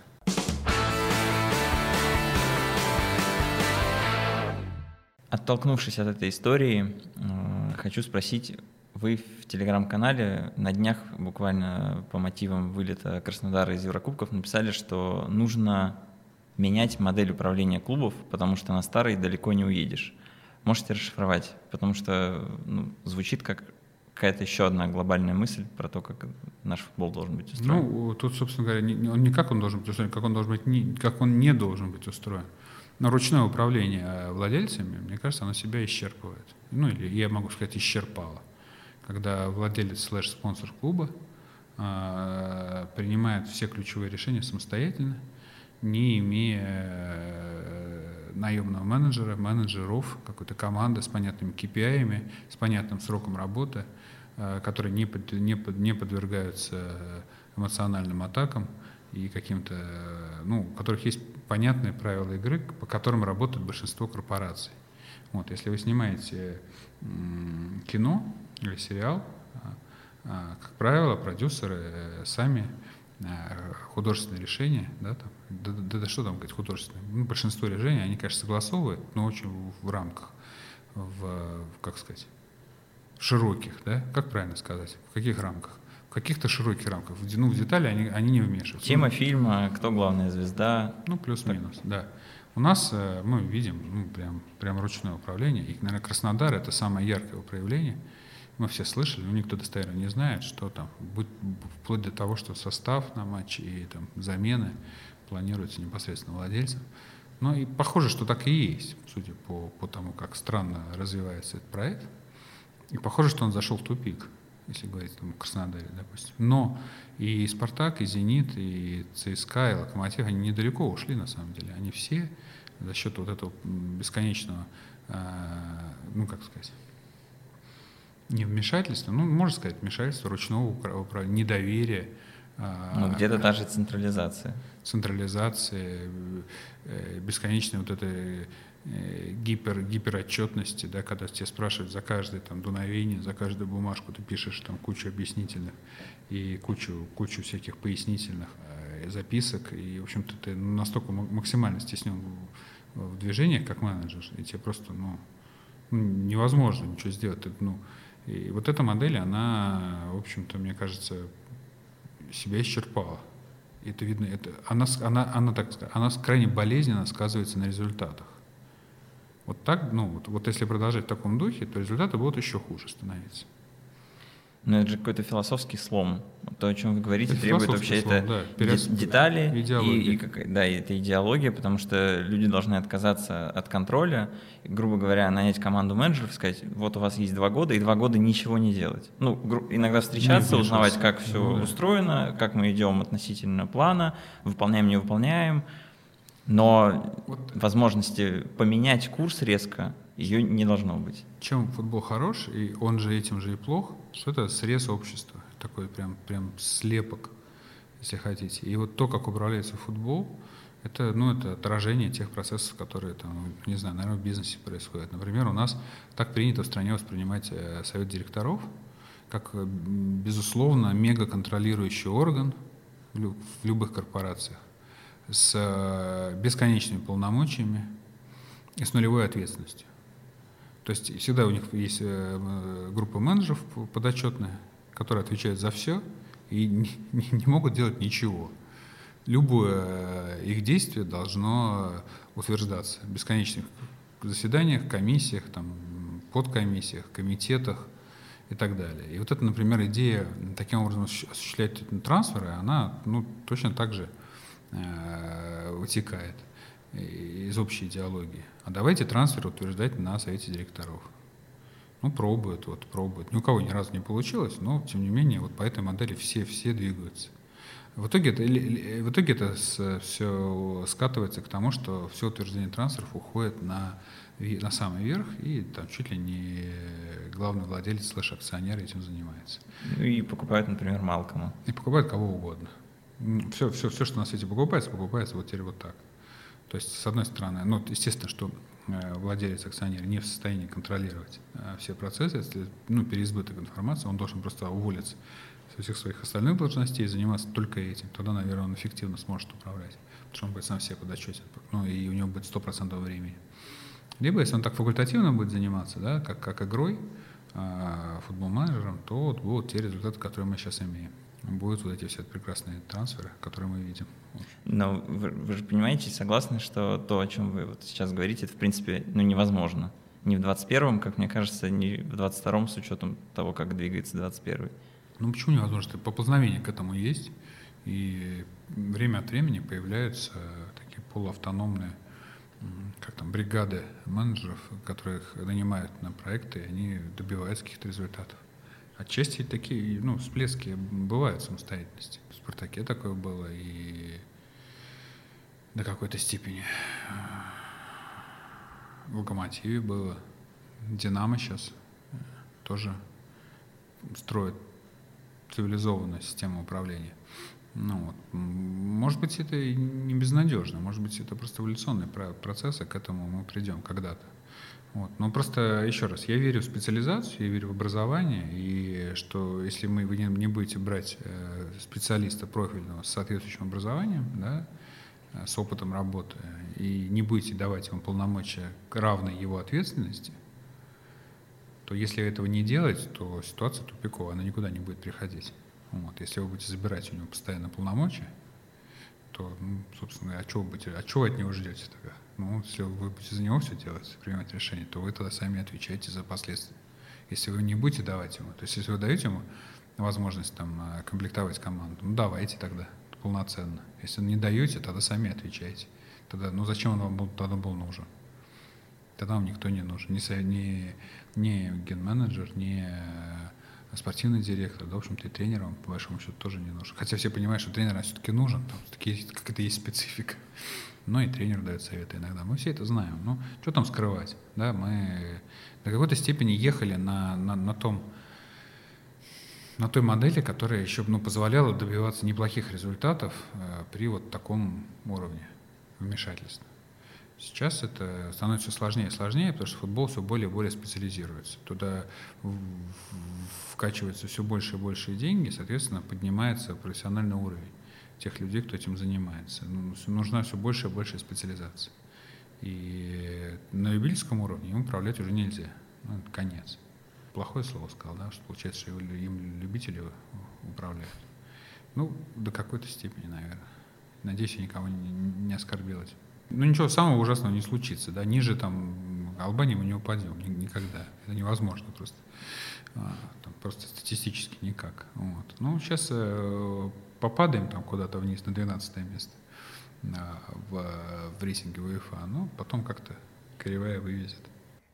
Оттолкнувшись от этой истории, э, хочу спросить, вы в телеграм-канале на днях буквально по мотивам вылета Краснодара из Еврокубков написали, что нужно менять модель управления клубов, потому что на старой далеко не уедешь. Можете расшифровать, потому что ну, звучит как какая-то еще одна глобальная мысль про то, как наш футбол должен быть устроен. Ну, тут, собственно говоря, не, он не как он должен быть устроен, как он должен быть, не, как он не должен быть устроен. Но ручное управление владельцами, мне кажется, оно себя исчерпывает. Ну, или я могу сказать, исчерпало. Когда владелец слэш-спонсор клуба э, принимает все ключевые решения самостоятельно, не имея э, наемного менеджера, менеджеров, какой-то команды с понятными KPI, с понятным сроком работы, э, которые не, под, не, под, не подвергаются эмоциональным атакам и каким-то, ну, у которых есть понятные правила игры, по которым работает большинство корпораций. Вот, если вы снимаете кино или сериал, а, а, как правило, продюсеры э, сами э, художественные решения, да, там, да, да, да что там говорить художественные, ну, большинство решений, они, конечно, согласовывают, но очень в, рамках, в, как сказать, широких, да, как правильно сказать, в каких рамках? Каких-то широких рамках. Ну, в детали они, они не вмешиваются. Тема фильма, кто главная звезда. Ну, плюс-минус, да. У нас э, мы видим ну, прям, прям ручное управление. И, наверное, Краснодар — это самое яркое проявление. Мы все слышали, но никто достоверно не знает, что там, вплоть до того, что состав на матче и там, замены планируется непосредственно владельцем. Ну и похоже, что так и есть, судя по, по тому, как странно развивается этот проект. И похоже, что он зашел в тупик если говорить там, о Краснодаре, допустим. Но и «Спартак», и «Зенит», и «ЦСКА», и «Локомотив», они недалеко ушли, на самом деле. Они все за счет вот этого бесконечного, э, ну, как сказать, не вмешательства, ну, можно сказать, вмешательства, ручного управления, недоверия. Ну, где-то даже централизация. Централизация, э, бесконечная вот эта Э, гипер, гиперотчетности, да, когда тебя спрашивают за каждое там, дуновение, за каждую бумажку ты пишешь там кучу объяснительных и кучу, кучу всяких пояснительных э, записок, и, в общем-то, ты настолько максимально стеснен в, в движениях, как менеджер, и тебе просто, ну, ну невозможно ничего сделать. Ну, и вот эта модель, она, в общем-то, мне кажется, себя исчерпала. Это видно, это, она, она, она, так, она крайне болезненно сказывается на результатах. Вот так, ну, вот, вот если продолжать в таком духе, то результаты будут еще хуже становиться. Но это же какой-то философский слом. То, о чем вы говорите, это требует вообще слом, это да. Перес... детали и, и, как, да, и это идеология, потому что люди должны отказаться от контроля, и, грубо говоря, нанять команду менеджеров, сказать, вот у вас есть два года, и два года ничего не делать. Ну, иногда встречаться, не узнавать, как все ну, устроено, как мы идем относительно плана, выполняем, не выполняем, но вот. возможности поменять курс резко ее не должно быть. Чем футбол хорош, и он же этим же и плох, что это срез общества, такой прям, прям слепок, если хотите. И вот то, как управляется футбол, это, ну, это отражение тех процессов, которые там, не знаю, наверное, в бизнесе происходят. Например, у нас так принято в стране воспринимать э, совет директоров как, э, безусловно, мега контролирующий орган в любых корпорациях с э, бесконечными полномочиями и с нулевой ответственностью. То есть всегда у них есть э, группа менеджеров подотчетная, которые отвечают за все и не, не могут делать ничего. Любое их действие должно утверждаться в бесконечных заседаниях, комиссиях, там, подкомиссиях, комитетах и так далее. И вот это, например, идея таким образом осуществлять трансферы, она ну, точно так же э, вытекает из общей идеологии. А давайте трансфер утверждать на совете директоров. Ну, пробуют, вот, пробуют. Ни у кого ни разу не получилось, но, тем не менее, вот по этой модели все, все двигаются. В итоге это, в итоге это все скатывается к тому, что все утверждение трансферов уходит на, на самый верх, и там чуть ли не главный владелец слэш-акционер этим занимается. Ну и покупают, например, Малкома. И покупают кого угодно. Все, все, все, что на свете покупается, покупается вот теперь вот так. То есть, с одной стороны, ну, естественно, что э, владелец, акционер не в состоянии контролировать э, все процессы, если ну, переизбыток информации, он должен просто уволиться со всех своих остальных должностей и заниматься только этим. Тогда, наверное, он эффективно сможет управлять, потому что он будет сам себе подотчетен, ну и у него будет 100% времени. Либо, если он так факультативно будет заниматься, да, как, как игрой, э, футбол-менеджером, то вот будут те результаты, которые мы сейчас имеем будут вот эти все прекрасные трансферы, которые мы видим. Но вы, вы же понимаете, согласны, что то, о чем вы вот сейчас говорите, это в принципе ну, невозможно. Ни в 21-м, как мне кажется, ни в 22-м с учетом того, как двигается 21-й. Ну почему невозможно? Поползновение к этому есть, и время от времени появляются такие полуавтономные как там, бригады менеджеров, которых нанимают на проекты, и они добиваются каких-то результатов. Отчасти такие ну, всплески бывают самостоятельности. «Спартаке» такое было и до какой-то степени. В «Локомотиве» было. «Динамо» сейчас тоже строит цивилизованную систему управления. Ну, вот. Может быть, это и не безнадежно, может быть, это просто эволюционный процесс, и к этому мы придем когда-то. Вот. Но просто еще раз, я верю в специализацию, я верю в образование, и что если мы, вы не, будете брать э, специалиста профильного с соответствующим образованием, да, э, с опытом работы, и не будете давать ему полномочия равной его ответственности, то если этого не делать, то ситуация тупиковая, она никуда не будет приходить. Вот. Если вы будете забирать у него постоянно полномочия, то, ну, собственно, а чего будете, а чего от него ждете тогда? Ну, если вы будете за него все делать, принимать решение, то вы тогда сами отвечаете за последствия. Если вы не будете давать ему, то есть если вы даете ему возможность там э, комплектовать команду, ну давайте тогда полноценно. Если не даете, тогда сами отвечаете. Тогда, ну зачем он вам тогда был нужен? Тогда вам никто не нужен. Ни, ни, ни ген-менеджер, ни э, спортивный директор, да, в общем-то, и тренер вам, по большому счету, тоже не нужен. Хотя все понимают, что тренер все-таки нужен, там все-таки какая-то есть специфика но и тренер дает советы иногда. Мы все это знаем. Ну, что там скрывать? Да, мы до какой-то степени ехали на, на, на том, на той модели, которая еще ну, позволяла добиваться неплохих результатов э, при вот таком уровне вмешательства. Сейчас это становится сложнее и сложнее, потому что футбол все более и более специализируется. Туда вкачиваются все больше и больше деньги, соответственно, поднимается профессиональный уровень тех людей, кто этим занимается. Ну, нужна все больше и больше специализация. И на любительском уровне им управлять уже нельзя. Ну, это конец. Плохое слово сказал, да, что получается, что им любители управляют. Ну, до какой-то степени, наверное. Надеюсь, я никого не, не оскорбил этим. Ну, ничего самого ужасного не случится, да, ниже там Албании мы не упадем никогда. Это невозможно просто. А, просто статистически никак. Вот. Ну, сейчас э, попадаем там куда-то вниз на 12 место э, в, в рейтинге УЕФА, но потом как-то кривая вывезет.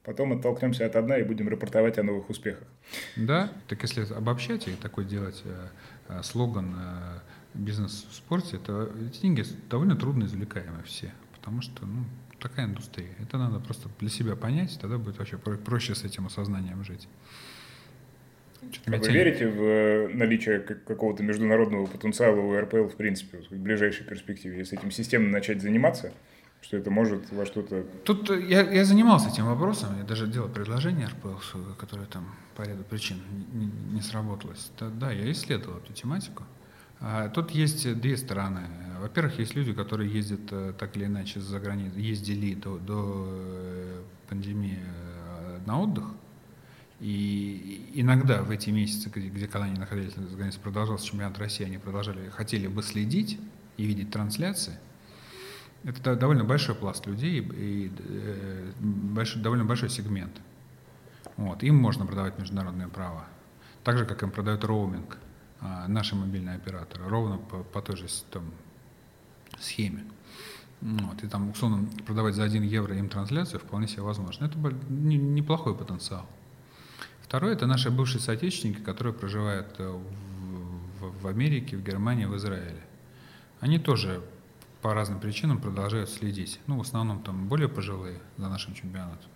Потом оттолкнемся от одна и будем рапортовать о новых успехах. Да, так если обобщать и такой делать э, э, слоган э, бизнес в спорте, это эти деньги довольно трудно извлекаемые все, потому что ну, такая индустрия. Это надо просто для себя понять, тогда будет вообще проще с этим осознанием жить. Вы верите в э, наличие какого-то международного потенциала у РПЛ в принципе, в ближайшей перспективе, если этим системно начать заниматься? что это может во что-то... Тут э, я, я занимался этим вопросом, я даже делал предложение РПЛ, которое там по ряду причин не, не сработалось. Да, да, я исследовал эту тематику. А тут есть две стороны. Во-первых, есть люди, которые ездят э, так или иначе за границей, ездили до, до пандемии на отдых, и иногда в эти месяцы, где, где когда они находились за границей, продолжался чемпионат России, они продолжали, хотели бы следить и видеть трансляции. Это довольно большой пласт людей и э, большой, довольно большой сегмент. Вот. Им можно продавать международные права. Так же, как им продают роуминг а, наши мобильные операторы. Ровно по, по той же там, схеме. Вот. И там, условно, продавать за 1 евро им трансляцию вполне себе возможно. Это неплохой потенциал. Второе – это наши бывшие соотечественники, которые проживают э, в, в, Америке, в Германии, в Израиле. Они тоже по разным причинам продолжают следить. Ну, в основном там более пожилые за нашим чемпионатом.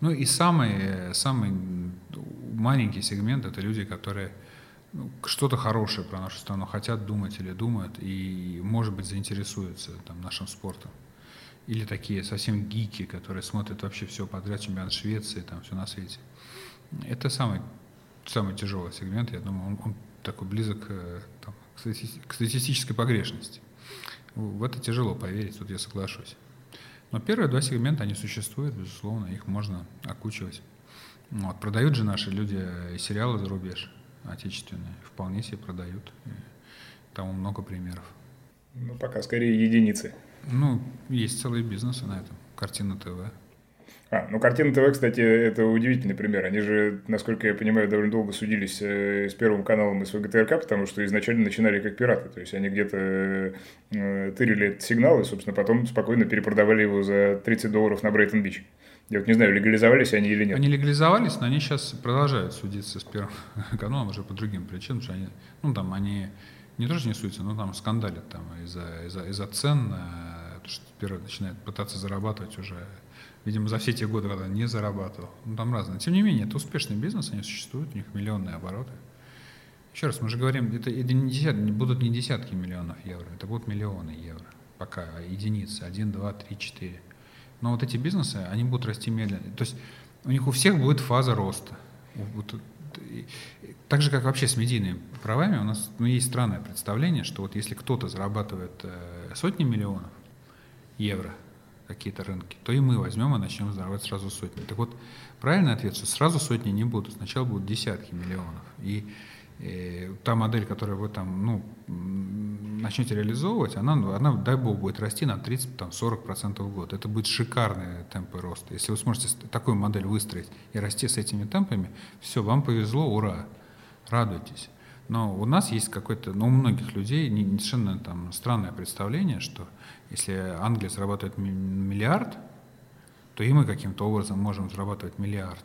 Ну и самый, самый маленький сегмент – это люди, которые ну, что-то хорошее про нашу страну хотят думать или думают, и, может быть, заинтересуются там, нашим спортом. Или такие совсем гики, которые смотрят вообще все подряд, чемпионат Швеции, там все на свете. Это самый, самый тяжелый сегмент, я думаю, он, он такой близок э, там, к статистической погрешности. В это тяжело поверить, тут я соглашусь. Но первые два сегмента, они существуют, безусловно, их можно окучивать. Вот. Продают же наши люди сериалы за рубеж, отечественные, вполне себе продают. И там много примеров. Ну, пока скорее единицы. Ну, есть целые бизнесы на этом. Картина ТВ. А, ну картина ТВ, кстати, это удивительный пример. Они же, насколько я понимаю, довольно долго судились э, с Первым каналом и с ВГТРК, потому что изначально начинали как пираты. То есть они где-то э, тырили этот сигнал и, собственно, потом спокойно перепродавали его за 30 долларов на Брейтон-Бич. Я вот не знаю, легализовались они или нет. Они легализовались, но они сейчас продолжают судиться с Первым каналом уже по другим причинам, что они, ну там они не тоже не суются, но там скандалят там из-за из из цен, э, что Первый начинает пытаться зарабатывать уже видимо, за все те годы, когда не зарабатывал. Ну, там разные. Тем не менее, это успешный бизнес, они существуют, у них миллионные обороты. Еще раз, мы же говорим, это, это не десят, будут не десятки миллионов евро, это будут миллионы евро. Пока единицы, один, два, три, четыре. Но вот эти бизнесы, они будут расти медленно. То есть у них у всех будет фаза роста. Вот, так же, как вообще с медийными правами, у нас ну, есть странное представление, что вот если кто-то зарабатывает э, сотни миллионов евро, какие-то рынки, то и мы возьмем и начнем зарабатывать сразу сотни. Так вот, правильный ответ, что сразу сотни не будут, сначала будут десятки миллионов. И э, та модель, которую вы там, ну, начнете реализовывать, она, она, дай бог, будет расти на 30-40% в год. Это будет шикарные темпы роста. Если вы сможете такую модель выстроить и расти с этими темпами, все, вам повезло, ура, радуйтесь. Но у нас есть какое-то, ну, у многих людей совершенно там странное представление, что если Англия зарабатывает миллиард, то и мы каким-то образом можем зарабатывать миллиард.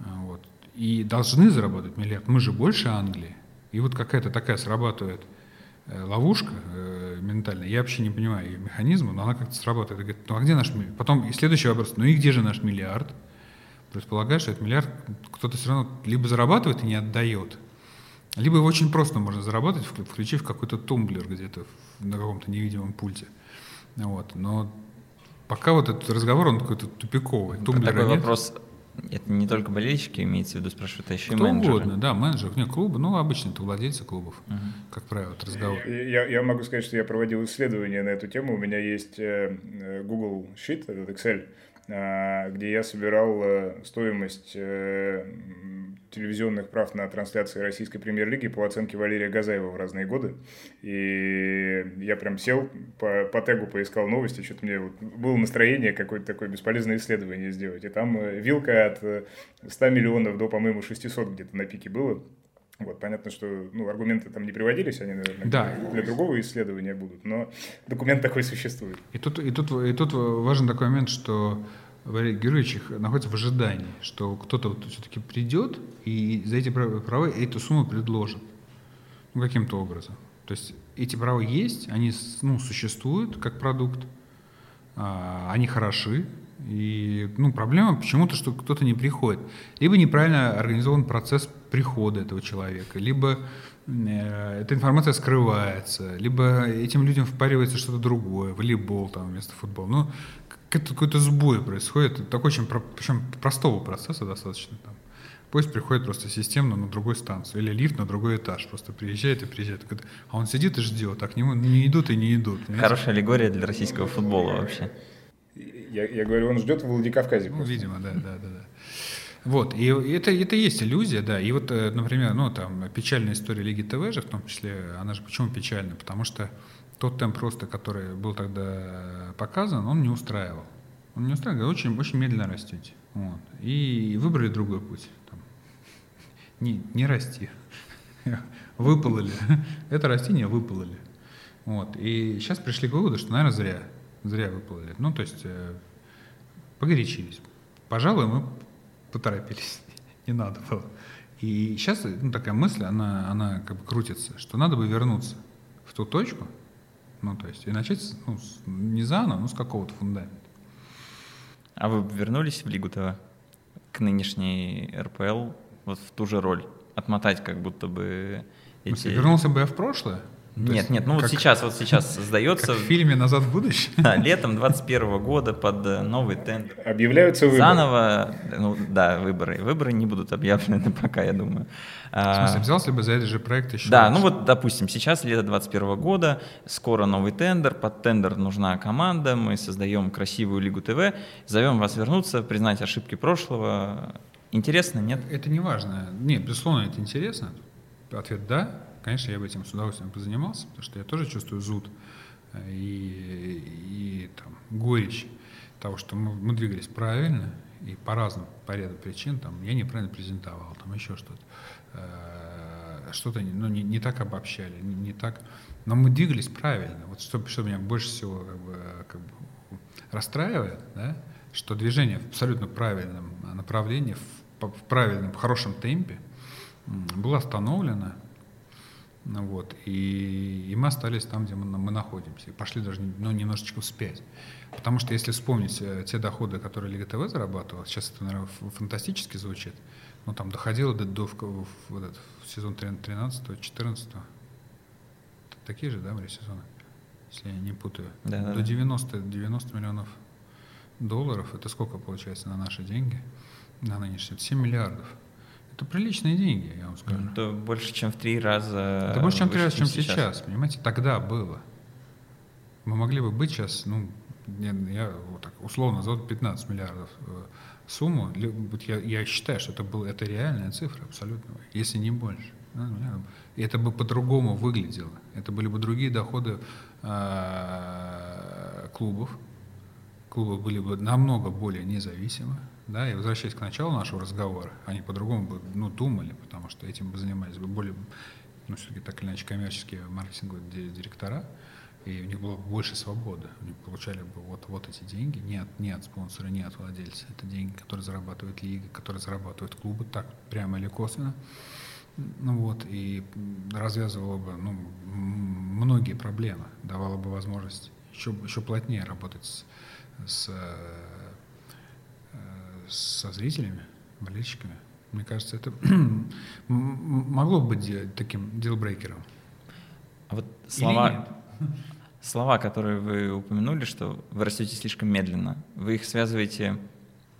А, вот. И должны заработать миллиард. Мы же больше Англии. И вот какая-то такая срабатывает э, ловушка э, ментальная. Я вообще не понимаю ее механизма, но она как-то срабатывает. И говорит, ну а где наш миллиард? Потом и следующий вопрос, ну и где же наш миллиард? Предполагаю, что этот миллиард кто-то все равно либо зарабатывает и не отдает, либо его очень просто можно заработать, включив какой-то тумблер где-то на каком-то невидимом пульте. Вот. Но пока вот этот разговор, он какой-то тупиковый. Тумблера Такой нет. вопрос, это не только болельщики имеется в виду, спрашивают, а еще Кто и менеджеры. угодно, да, менеджер, нет, клубы, ну, обычно это владельцы клубов, uh как правило, это разговор. Я, я могу сказать, что я проводил исследование на эту тему, у меня есть э, э, Google Sheet, этот Excel, где я собирал э, стоимость телевизионных прав на трансляции российской премьер-лиги по оценке Валерия Газаева в разные годы. И я прям сел, по, по тегу поискал новости, что-то мне вот было настроение какое-то такое бесполезное исследование сделать. И там э, вилка от 100 миллионов до, по-моему, 600 где-то на пике было. Вот, понятно, что ну, аргументы там не приводились, они, наверное, да. для другого исследования будут, но документ такой существует. И тут, и тут, и тут важен такой момент, что Валерий Георгиевич находится в ожидании, что кто-то вот все-таки придет и за эти права эту сумму предложит. Ну, каким-то образом. То есть эти права есть, они ну, существуют как продукт, а, они хороши, и ну, проблема почему-то, что кто-то не приходит. Либо неправильно организован процесс прихода этого человека, либо э, эта информация скрывается, либо этим людям впаривается что-то другое, волейбол там вместо футбола. Ну, какой-то сбой происходит, такой очень, причем простого процесса достаточно. Там. Поезд приходит просто системно на другую станцию, или лифт на другой этаж, просто приезжает и приезжает. А он сидит и ждет, а к нему не идут и не идут. Понимаете? Хорошая аллегория для российского футбола вообще. Я, я говорю, он ждет в Владикавказе. Ну, видимо, да, да, да. да. Вот, и это, это есть иллюзия, да. И вот, э, например, ну, там, печальная история Лиги ТВ же, в том числе, она же почему печальная? Потому что тот темп роста, который был тогда показан, он не устраивал. Он не устраивал, очень, очень медленно растете. Вот. И выбрали другой путь. Там. Не, не расти. Выпололи. Это растение выпололи. Вот. И сейчас пришли к выводу, что, наверное, зря. Зря выплыли. Ну, то есть э, погорячились. Пожалуй, мы поторопились. Не надо было. И сейчас ну, такая мысль, она, она как бы крутится, что надо бы вернуться в ту точку, ну, то есть, и начать ну, с, не заново, но с какого-то фундамента. А вы вернулись в Лигу ТВ к нынешней РПЛ вот в ту же роль? Отмотать как будто бы эти... Вернулся бы я в прошлое? Нет, есть, нет, ну вот сейчас, вот сейчас создается... Как в фильме «Назад в будущее»? Да, летом 21 года под э, новый тендер. Объявляются выборы. Заново, ну да, выборы. Выборы не будут объявлены пока, я думаю. В смысле, взялся бы за этот же проект еще Да, раз? ну вот, допустим, сейчас лето 21 года, скоро новый тендер, под тендер нужна команда, мы создаем красивую Лигу ТВ, зовем вас вернуться, признать ошибки прошлого. Интересно, нет? Это не важно. Нет, безусловно, это интересно. Ответ «да» конечно, я бы этим с удовольствием позанимался, потому что я тоже чувствую зуд э, и, и там, горечь того, что мы, мы двигались правильно и по разным, по ряду причин, там, я неправильно презентовал, там еще что-то, э, что-то ну, не, не так обобщали, не, не так, но мы двигались правильно. Вот что, что меня больше всего как бы, как бы расстраивает, да, что движение в абсолютно правильном направлении, в, в правильном, в хорошем темпе было остановлено вот, и, и мы остались там, где мы, мы находимся. И пошли даже ну, немножечко вспять. Потому что если вспомнить э, те доходы, которые Лига ТВ зарабатывала, сейчас это, наверное, фантастически звучит, но там доходило до, до в, в, в, этот, в сезон 13-14, такие же, да, были сезоны, если я не путаю, да, до 90, 90 миллионов долларов, это сколько получается на наши деньги, на нынешние, 7 миллиардов. Это приличные деньги, я вам скажу. Это больше, чем в три раза. Это больше, чем в три раза, чем сейчас. сейчас. Понимаете, тогда было. Мы могли бы быть сейчас, ну, я, я вот так условно назову 15 миллиардов э, сумму. Я, я считаю, что это, был, это реальная цифра абсолютно, если не больше. И это бы по-другому выглядело. Это были бы другие доходы э, клубов. Клубы были бы намного более независимы да, и возвращаясь к началу нашего разговора, они по-другому бы ну, думали, потому что этим бы занимались бы более, ну, все-таки так или иначе, коммерческие маркетинговые директора, и у них было бы больше свободы. Они получали бы вот, вот эти деньги, не от, не от спонсора, не от владельца. Это деньги, которые зарабатывает лига, которые зарабатывают клубы, так прямо или косвенно. Ну вот, и развязывало бы ну, многие проблемы, давало бы возможность еще, еще плотнее работать с, с со зрителями, болельщиками. Мне кажется, это могло бы быть таким дилбрейкером. А вот слова, слова, которые вы упомянули, что вы растете слишком медленно, вы их связываете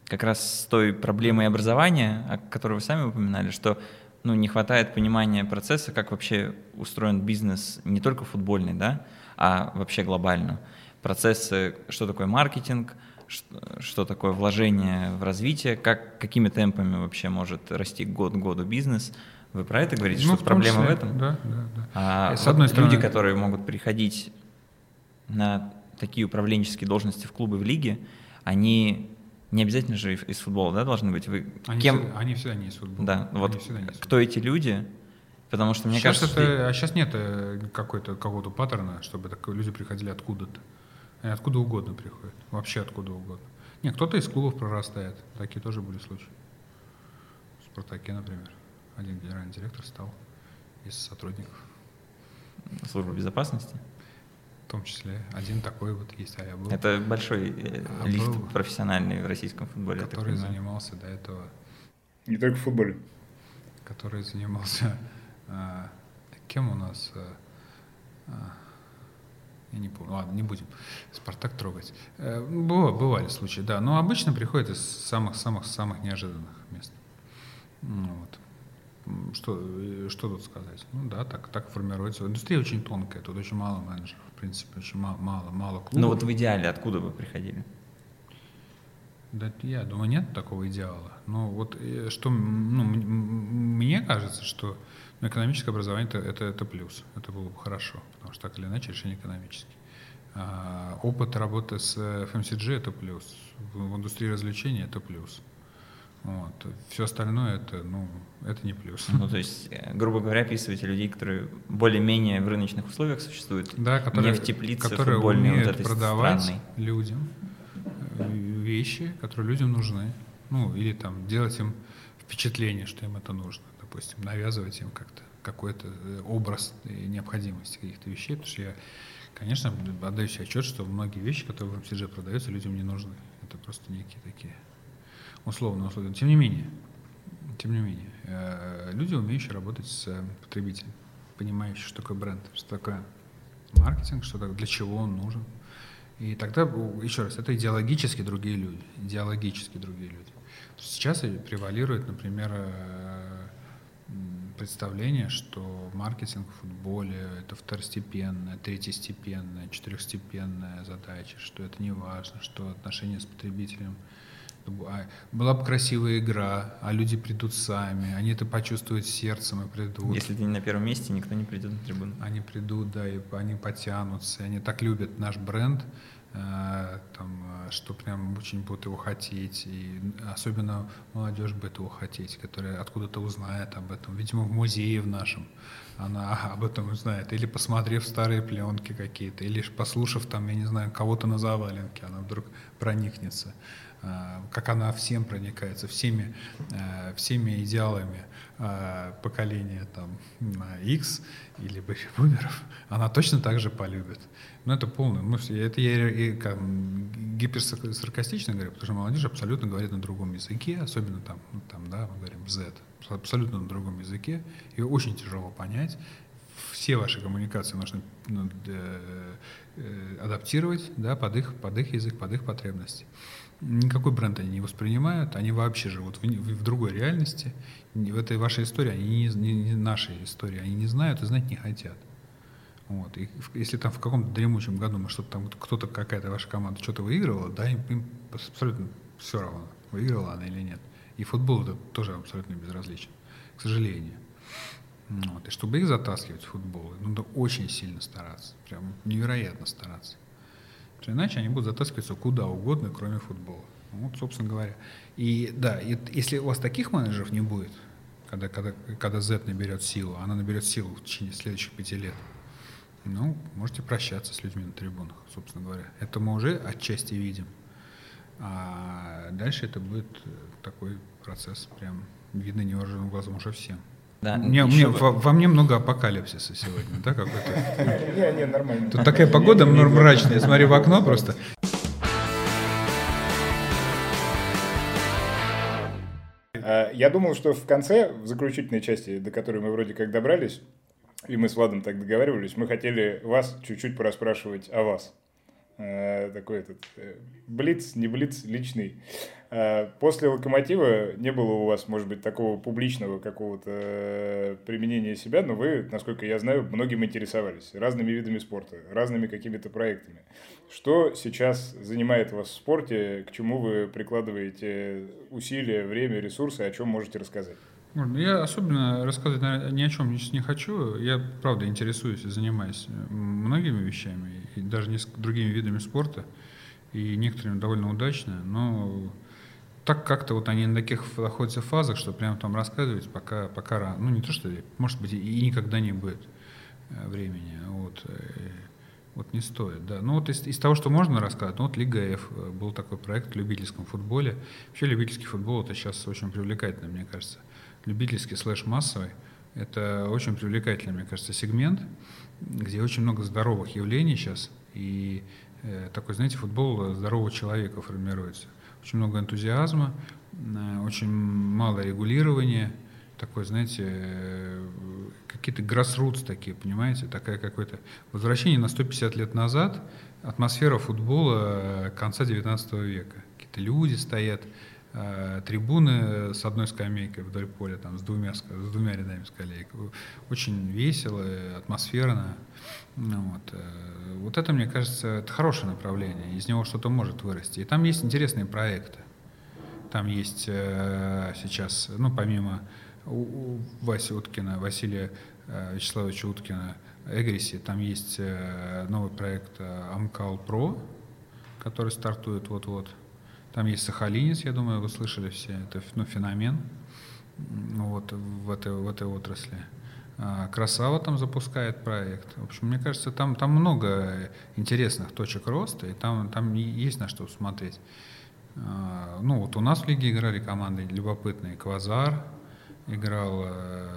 как раз с той проблемой образования, о которой вы сами упоминали, что ну, не хватает понимания процесса, как вообще устроен бизнес не только футбольный, да, а вообще глобально. Процессы, что такое маркетинг, что, что такое вложение в развитие, как, какими темпами вообще может расти год к году бизнес. Вы про это говорите, ну, что проблема числе, в этом? Да, да, да. А с одной стороны... люди, которые могут приходить на такие управленческие должности в клубы, в лиге, они не обязательно же из футбола, да, должны быть. Вы они, кем? Всегда, они всегда не из футбола. Да, они вот кто эти люди? Потому что мне сейчас кажется, это, что... а сейчас нет э, какой-то какого-то паттерна, чтобы так, люди приходили откуда-то. Они откуда угодно приходят, вообще откуда угодно. Нет, кто-то из клубов прорастает, такие тоже были случаи. В Спартаке, например, один генеральный директор стал из сотрудников. Службы безопасности? В том числе. Один такой вот есть, а я был. Это большой э, а лифт был, профессиональный в российском футболе. Который занимался до этого. Не только в футболе. Который занимался... А, кем у нас... А, а, я не помню. Ладно, не будем Спартак трогать. Э, бывали, бывали случаи, да. Но обычно приходят из самых-самых-самых неожиданных мест. Ну, вот. Что, э, что тут сказать? Ну да, так, так формируется. Индустрия очень тонкая, тут очень мало менеджеров, в принципе, очень мало, мало, мало клубов. Ну вот в идеале откуда вы приходили? Да, я думаю, нет такого идеала. Но вот э, что, ну, мне кажется, что экономическое образование это, это, это плюс, это было бы хорошо, что так или иначе решение экономическое. А, опыт работы с FMCG это плюс, в, индустрии развлечений это плюс. Вот. Все остальное это, ну, это не плюс. Ну, то есть, э, грубо говоря, описываете людей, которые более-менее в рыночных условиях существуют, да, которые, не в теплице которые умеют вот этой продавать странной. людям э, вещи, которые людям нужны. Ну, или там делать им впечатление, что им это нужно. Допустим, навязывать им как-то какой-то э, образ необходимости каких-то вещей, потому что я, конечно, отдаю себе отчет, что многие вещи, которые в MCG продаются, людям не нужны. Это просто некие такие условно условия. Тем не менее, тем не менее, э, люди, умеющие работать с потребителем, понимающие, что такое бренд, что такое маркетинг, что такое, для чего он нужен. И тогда, еще раз, это идеологически другие люди, идеологически другие люди. Сейчас превалирует, например, э, представление, что маркетинг в футболе — это второстепенная, третьестепенная, четырехстепенная задача, что это не важно, что отношения с потребителем — а, была бы красивая игра, а люди придут сами, они это почувствуют сердцем и придут. Если ты не на первом месте, никто не придет на трибуну. Они придут, да, и они потянутся, они так любят наш бренд, там, э, что прям очень будут его хотеть, и особенно молодежь будет его хотеть, которая откуда-то узнает об этом, видимо, в музее в нашем она об этом узнает, или посмотрев старые пленки какие-то, или послушав там, я не знаю, кого-то на заваленке, она вдруг проникнется. Э, как она всем проникается, всеми, э, всеми идеалами э, поколения там, X или бумеров, она точно так же полюбит. Но это полное. Мы это я и, как, гиперсаркастично говорю, потому что молодежь абсолютно говорит на другом языке, особенно там, ну, там да, мы говорим Z, абсолютно на другом языке. Ее очень тяжело понять. Все ваши коммуникации нужно ну, адаптировать да, под, их, под их язык, под их потребности никакой бренд они не воспринимают, они вообще живут в, в, в другой реальности. В этой вашей истории, они не, не, не нашей истории, они не знают и знать не хотят. Вот. И если там в каком-то дремучем году мы что-то там, кто-то, какая-то ваша команда что-то выигрывала, да, им, им абсолютно все равно, выиграла она или нет. И футбол это тоже абсолютно безразличен, к сожалению. Вот. И чтобы их затаскивать в футбол, надо очень сильно стараться, прям невероятно стараться. Иначе они будут затаскиваться куда угодно, кроме футбола. Вот, собственно говоря. И да, и, если у вас таких менеджеров не будет, когда, когда, когда Z наберет силу, она наберет силу в течение следующих пяти лет, ну, можете прощаться с людьми на трибунах, собственно говоря. Это мы уже отчасти видим. А дальше это будет такой процесс, прям видно невооруженным глазом уже всем. Да, мне, мне, во, во мне много апокалипсиса сегодня, да, какой-то? Не, не, нормально. Тут такая погода мрачная, смотри в окно просто. А, я думал, что в конце, в заключительной части, до которой мы вроде как добрались, и мы с Владом так договаривались, мы хотели вас чуть-чуть порасспрашивать о вас. Э, такой этот э, блиц, не блиц, личный. Э, после «Локомотива» не было у вас, может быть, такого публичного какого-то применения себя, но вы, насколько я знаю, многим интересовались разными видами спорта, разными какими-то проектами. Что сейчас занимает вас в спорте, к чему вы прикладываете усилия, время, ресурсы, о чем можете рассказать? Я особенно рассказывать ни о чем не хочу. Я, правда, интересуюсь и занимаюсь многими вещами, и даже несколько другими видами спорта, и некоторыми довольно удачно, но так как-то вот они на таких находятся фазах, что прямо там рассказывать пока, пока рано. Ну, не то, что, может быть, и никогда не будет э, времени. Вот, э, вот не стоит, да. Ну, вот из, из того, что можно рассказать, ну, вот Лига F э, был такой проект в любительском футболе. Вообще любительский футбол это сейчас очень привлекательно, мне кажется любительский слэш массовый. Это очень привлекательный, мне кажется, сегмент, где очень много здоровых явлений сейчас. И э, такой, знаете, футбол здорового человека формируется. Очень много энтузиазма, э, очень мало регулирования, такой, знаете, э, какие-то гроссрутс такие, понимаете, такая какое-то возвращение на 150 лет назад, атмосфера футбола конца 19 века. Какие-то люди стоят, трибуны с одной скамейкой вдоль поля, там, с, двумя, с двумя рядами скамеек. Очень весело, атмосферно. Ну, вот. Э, вот это, мне кажется, это хорошее направление, из него что-то может вырасти. И там есть интересные проекты. Там есть э, сейчас, ну, помимо Васи Уткина, Василия э, Вячеславовича Уткина, Эгриси, там есть э, новый проект э, Амкал Про, который стартует вот-вот. Там есть сахалинец, я думаю, вы слышали все, это ну, феномен вот, в, этой, в этой отрасли. А, Красава там запускает проект. В общем, мне кажется, там, там много интересных точек роста, и там, там есть на что смотреть. А, ну, вот у нас в лиге играли команды любопытные. Квазар играл, э,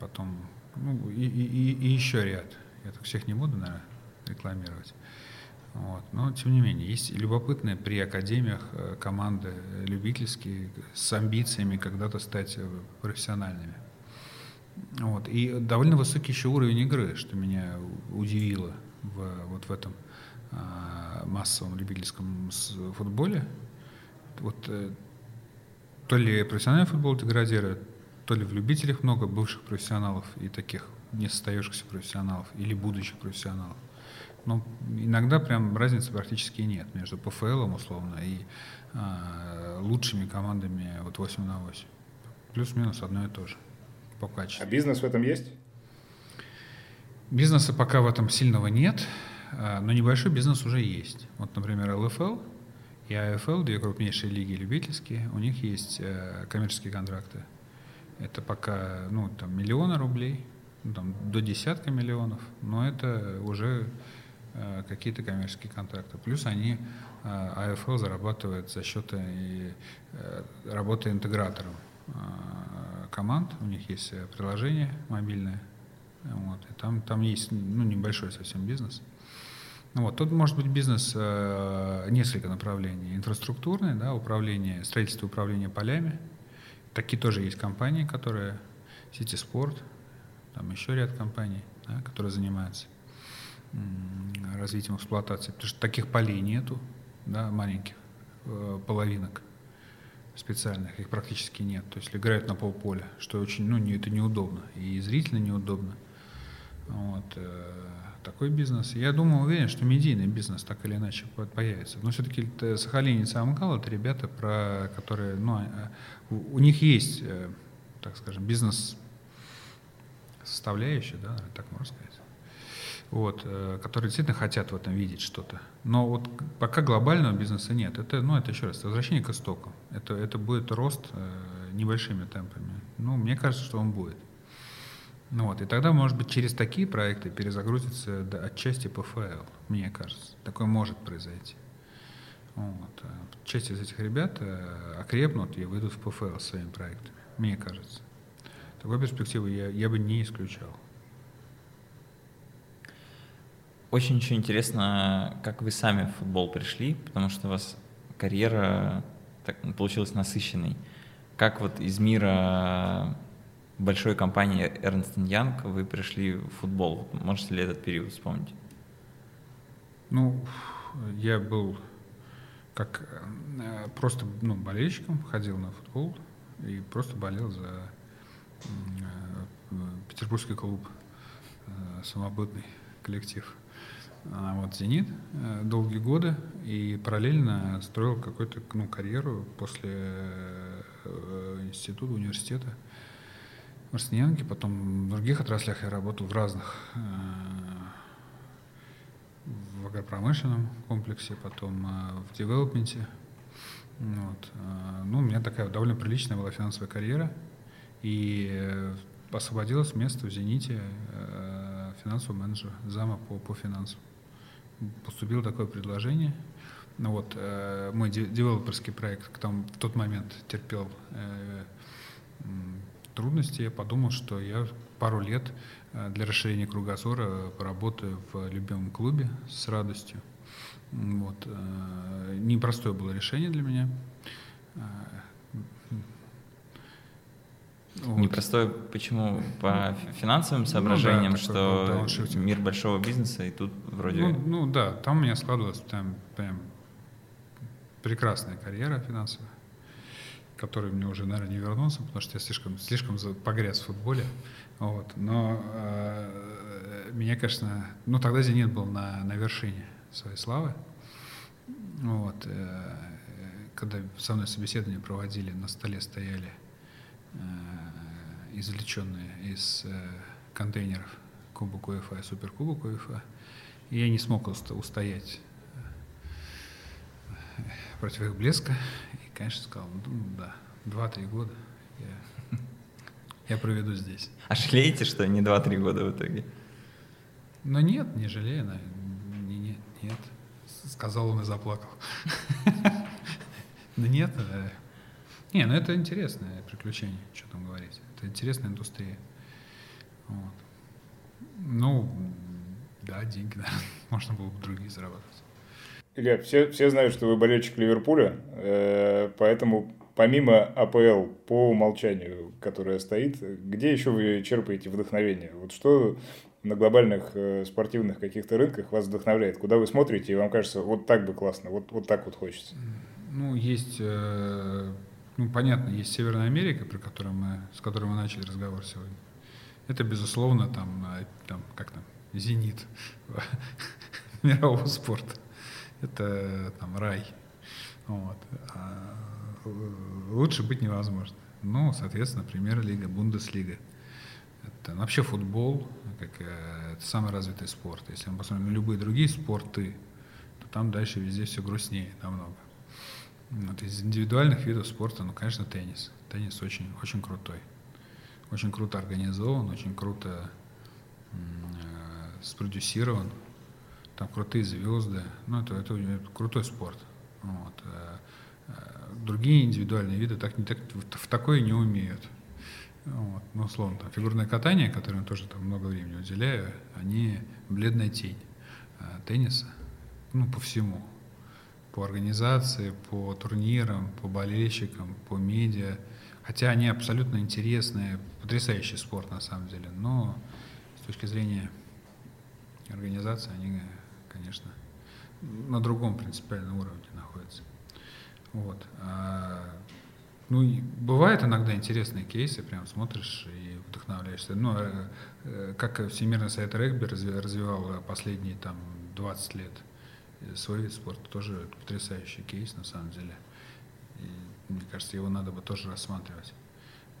потом, ну, и, и, и еще ряд. Я так всех не буду, наверное, рекламировать. Вот. Но, тем не менее, есть любопытные при академиях э, команды любительские с амбициями когда-то стать э, профессиональными. Вот. И довольно высокий еще уровень игры, что меня удивило в, вот в этом а, массовом любительском футболе. Вот, э, то ли профессиональный футбол деградирует, то ли в любителях много бывших профессионалов и таких несостоявшихся профессионалов или будущих профессионалов. Ну, иногда прям разницы практически нет между ПФЛ условно и э, лучшими командами вот 8 на 8. Плюс-минус одно и то же по качеству. А бизнес в этом есть? Бизнеса пока в этом сильного нет, а, но небольшой бизнес уже есть. Вот, например, ЛФЛ и АФЛ, две крупнейшие лиги любительские, у них есть э, коммерческие контракты. Это пока ну, там, миллионы рублей, ну, там, до десятка миллионов, но это уже какие-то коммерческие контракты. Плюс они, э, АФЛ зарабатывает за счет э, работы интегратором команд. У них есть приложение мобильное. Вот, и там, там есть ну, небольшой совсем бизнес. Ну, вот, тут может быть бизнес э, несколько направлений. Инфраструктурное, да, управление, строительство управления полями. Такие тоже есть компании, которые, Сити Спорт, там еще ряд компаний, да, которые занимаются развитием эксплуатации, потому что таких полей нету, да, маленьких э, половинок специальных, их практически нет. То есть играют на полполя, что очень, ну, не, это неудобно, и зрительно неудобно. Вот, э, такой бизнес. Я думаю, уверен, что медийный бизнес так или иначе появится. Но все-таки Сахалинец и Амкал это ребята, про которые, ну, а, у, у них есть, э, так скажем, бизнес составляющая, да, так можно сказать вот, э, которые действительно хотят в этом видеть что-то. Но вот пока глобального бизнеса нет. Это, ну, это еще раз, возвращение к истокам. Это, это будет рост э, небольшими темпами. Ну, мне кажется, что он будет. Ну, вот, и тогда, может быть, через такие проекты перезагрузится да, отчасти ПФЛ, мне кажется. Такое может произойти. Вот. А часть из этих ребят э, окрепнут и выйдут в ПФЛ своими проектами, мне кажется. Такой перспективы я, я бы не исключал. Очень еще интересно, как вы сами в футбол пришли, потому что у вас карьера так, получилась насыщенной. Как вот из мира большой компании Ernst Young вы пришли в футбол? Можете ли этот период вспомнить? Ну, я был как э, просто ну, болельщиком, ходил на футбол и просто болел за э, петербургский клуб, э, самобытный коллектив. А вот «Зенит» долгие годы и параллельно строил какую-то ну, карьеру после института, университета в Марсианке, потом в других отраслях я работал в разных в агропромышленном комплексе, потом э, в девелопменте. Вот. Э, ну, у меня такая довольно приличная была финансовая карьера, и э, освободилось место в «Зените» финансового менеджера, зама по, по финансам. Поступило такое предложение. Ну вот, мой девелоперский проект там в тот момент терпел трудности. Я подумал, что я пару лет Э, для расширения кругозора поработаю в любимом клубе с радостью. Вот. Э, непростое было решение для меня. Вот. Непростое, почему? По финансовым соображениям, ну, да, что да, мир большого бизнеса, и тут вроде... Ну, ну да, там у меня складывалась там прям прекрасная карьера финансовая, которой мне уже, наверное, не вернуться, потому что я слишком, слишком погряз в футболе. Вот. Но э, меня, конечно, ну тогда «Зенит» был на, на вершине своей славы. Вот. Э, когда со мной собеседование проводили, на столе стояли э, извлеченные из э, контейнеров Кубок УЕФА и Суперкубок УЕФА. И я не смог устоять э, против их блеска. И, конечно, сказал, ну да, два-три года я я проведу здесь. А жалеете, что не 2-3 года в итоге? Ну нет, не жалею. Не, нет, нет. Сказал он и заплакал. Да нет. Э, не, ну это интересное приключение, что там говорить. Это интересная индустрия. Вот. Ну, да, деньги, да. Можно было бы другие зарабатывать. Илья, все, все знают, что вы болельщик Ливерпуля, э, поэтому помимо АПЛ по умолчанию, которая стоит, где еще вы черпаете вдохновение? Вот что на глобальных э, спортивных каких-то рынках вас вдохновляет? Куда вы смотрите, и вам кажется, вот так бы классно, вот, вот так вот хочется? Ну, есть, э, ну, понятно, есть Северная Америка, про которую мы, с которой мы начали разговор сегодня. Это, безусловно, там, э, там как там, зенит мирового спорта. Это там рай. Вот. А лучше быть невозможно. Ну, соответственно, премьер-лига, Бундеслига. Это вообще футбол, как, э, это самый развитый спорт. Если мы посмотрим на любые другие спорты, то там дальше везде все грустнее намного. Вот из индивидуальных видов спорта, ну, конечно, теннис. Теннис очень, очень крутой. Очень круто организован, очень круто э, спродюсирован. Там крутые звезды. Ну, это, это, это крутой спорт. Вот. Э, другие индивидуальные виды так, не, так, в такое не умеют. Вот. Ну, условно, там, фигурное катание, которому тоже там много времени уделяю, они бледная тень а тенниса, ну, по всему. По организации, по турнирам, по болельщикам, по медиа. Хотя они абсолютно интересные, потрясающий спорт на самом деле, но с точки зрения организации они, конечно, на другом принципиальном уровне находятся. Вот. А, ну, бывают иногда интересные кейсы, прям смотришь и вдохновляешься. Ну, э, э, как Всемирный совет регби развивал последние там 20 лет свой вид спорта, тоже потрясающий кейс на самом деле. И, мне кажется, его надо бы тоже рассматривать.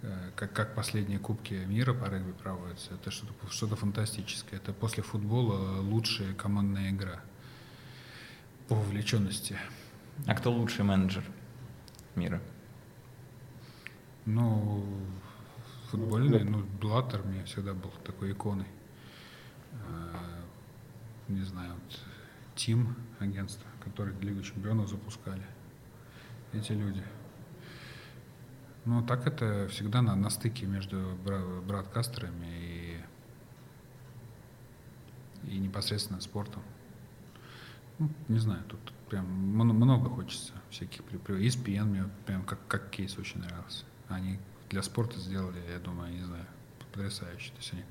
Э, как, как последние кубки мира по регби проводятся, это что-то что фантастическое. Это после футбола лучшая командная игра по вовлеченности. А кто лучший менеджер мира? Ну, футбольный, ну, Блаттер мне всегда был такой иконой. А, не знаю, вот, Тим, агентство, которые Лигу чемпионов запускали. Эти люди. Ну, так это всегда на, на стыке между брат-кастерами и, и непосредственно спортом. Ну, не знаю, тут прям много хочется всяких ESPN мне прям как, как кейс очень нравился. Они для спорта сделали, я думаю, не знаю, потрясающе. То есть они,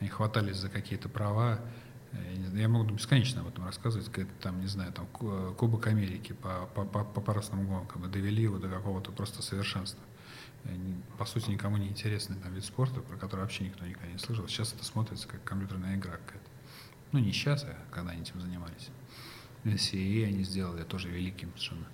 они хватались за какие-то права, Я, могу бесконечно об этом рассказывать, как там, не знаю, там Кубок Америки по, по, по, по парусным гонкам довели его до какого-то просто совершенства. По сути, никому не интересный там, вид спорта, про который вообще никто никогда не слышал. Сейчас это смотрится как компьютерная игра какая-то. Ну, не сейчас, а когда они этим занимались. NCAA они сделали тоже великим совершенно.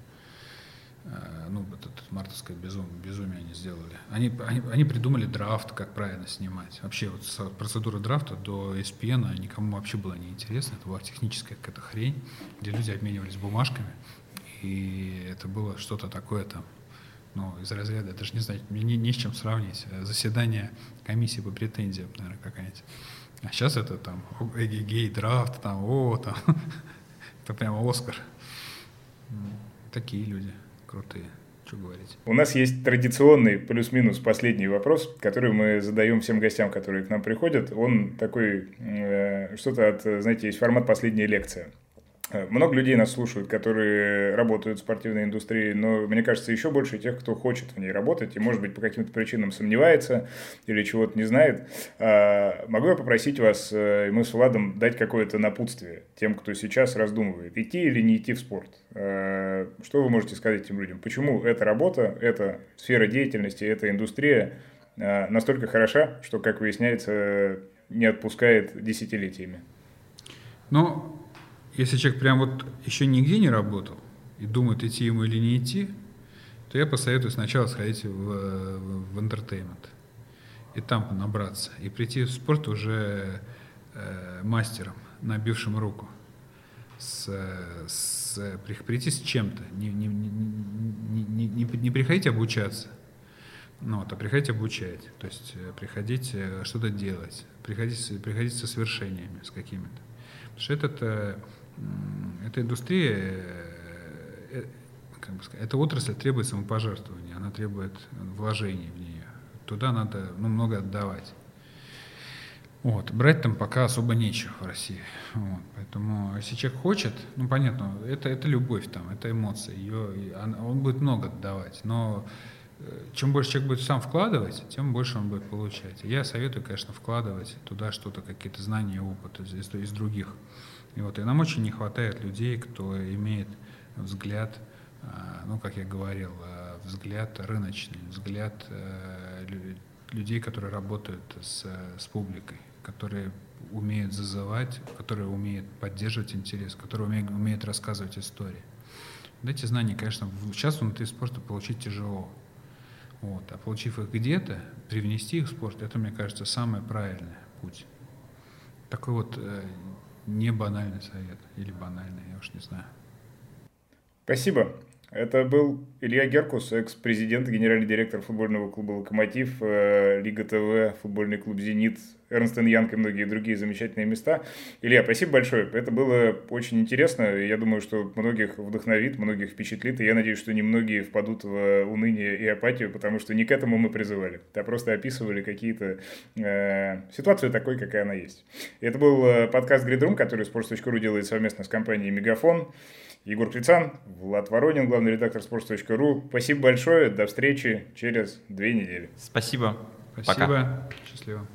Э, ну, это, это мартовское безумие, безумие они сделали. Они, они, они придумали драфт, как правильно снимать. Вообще вот процедура драфта до ESPN никому вообще было не интересно. Это была техническая какая-то хрень, где люди обменивались бумажками. И это было что-то такое там, ну, из разряда, я даже не знаю, не, не с чем сравнить. Заседание комиссии по претензиям, наверное, какая-нибудь. А сейчас это там гей драфт, там, о, там, это прямо Оскар. Такие люди крутые. Что говорить? У нас есть традиционный плюс-минус последний вопрос, который мы задаем всем гостям, которые к нам приходят. Он такой, э, что-то от, знаете, есть формат «Последняя лекция». Много людей нас слушают, которые работают в спортивной индустрии, но мне кажется, еще больше тех, кто хочет в ней работать и, может быть, по каким-то причинам сомневается или чего-то не знает. А, могу я попросить вас, э, и мы с Владом, дать какое-то напутствие тем, кто сейчас раздумывает, идти или не идти в спорт? А, что вы можете сказать этим людям? Почему эта работа, эта сфера деятельности, эта индустрия а, настолько хороша, что, как выясняется, не отпускает десятилетиями? Ну, если человек прям вот еще нигде не работал и думает, идти ему или не идти, то я посоветую сначала сходить в, в entertainment и там набраться, и прийти в спорт уже э, мастером, набившим руку, с, с, прийти с чем-то, не, не, не, не, не, не приходить обучаться, ну, вот, а приходить обучать, то есть э, приходить э, что-то делать, приходить, приходить со свершениями, с какими-то. Потому что этот эта индустрия, э, э, как бы сказать, эта отрасль требует самопожертвования, она требует вложений в нее. Туда надо ну, много отдавать. Вот. Брать там пока особо нечего в России. Вот. Поэтому, если человек хочет, ну, понятно, это, это любовь, там, это эмоция, ее, он будет много отдавать. Но э, чем больше человек будет сам вкладывать, тем больше он будет получать. Я советую, конечно, вкладывать туда что-то, какие-то знания, опыт из, из других и, вот, и нам очень не хватает людей, кто имеет взгляд, а, ну, как я говорил, а, взгляд рыночный, взгляд э, людей, которые работают с, с публикой, которые умеют зазывать, которые умеют поддерживать интерес, которые умеют, умеют рассказывать истории. эти знания, конечно, сейчас внутри спорта получить тяжело. Вот. А получив их где-то, привнести их в спорт, это, мне кажется, самый правильный путь. Такой вот э, не банальный совет. Или банальный, я уж не знаю. Спасибо. Это был Илья Геркус, экс-президент генеральный директор футбольного клуба «Локомотив», э, Лига ТВ, футбольный клуб «Зенит», Эрнст Янг и многие другие замечательные места. Илья, спасибо большое. Это было очень интересно. Я думаю, что многих вдохновит, многих впечатлит. И я надеюсь, что немногие впадут в уныние и апатию, потому что не к этому мы призывали. А просто описывали какие-то э, ситуацию такой, какая она есть. Это был э, подкаст «Гридрум», который Sports.ru делает совместно с компанией «Мегафон». Егор Крицан, Влад Воронин, главный редактор sports.ru. Спасибо большое. До встречи через две недели. Спасибо. Спасибо. Пока. Счастливо.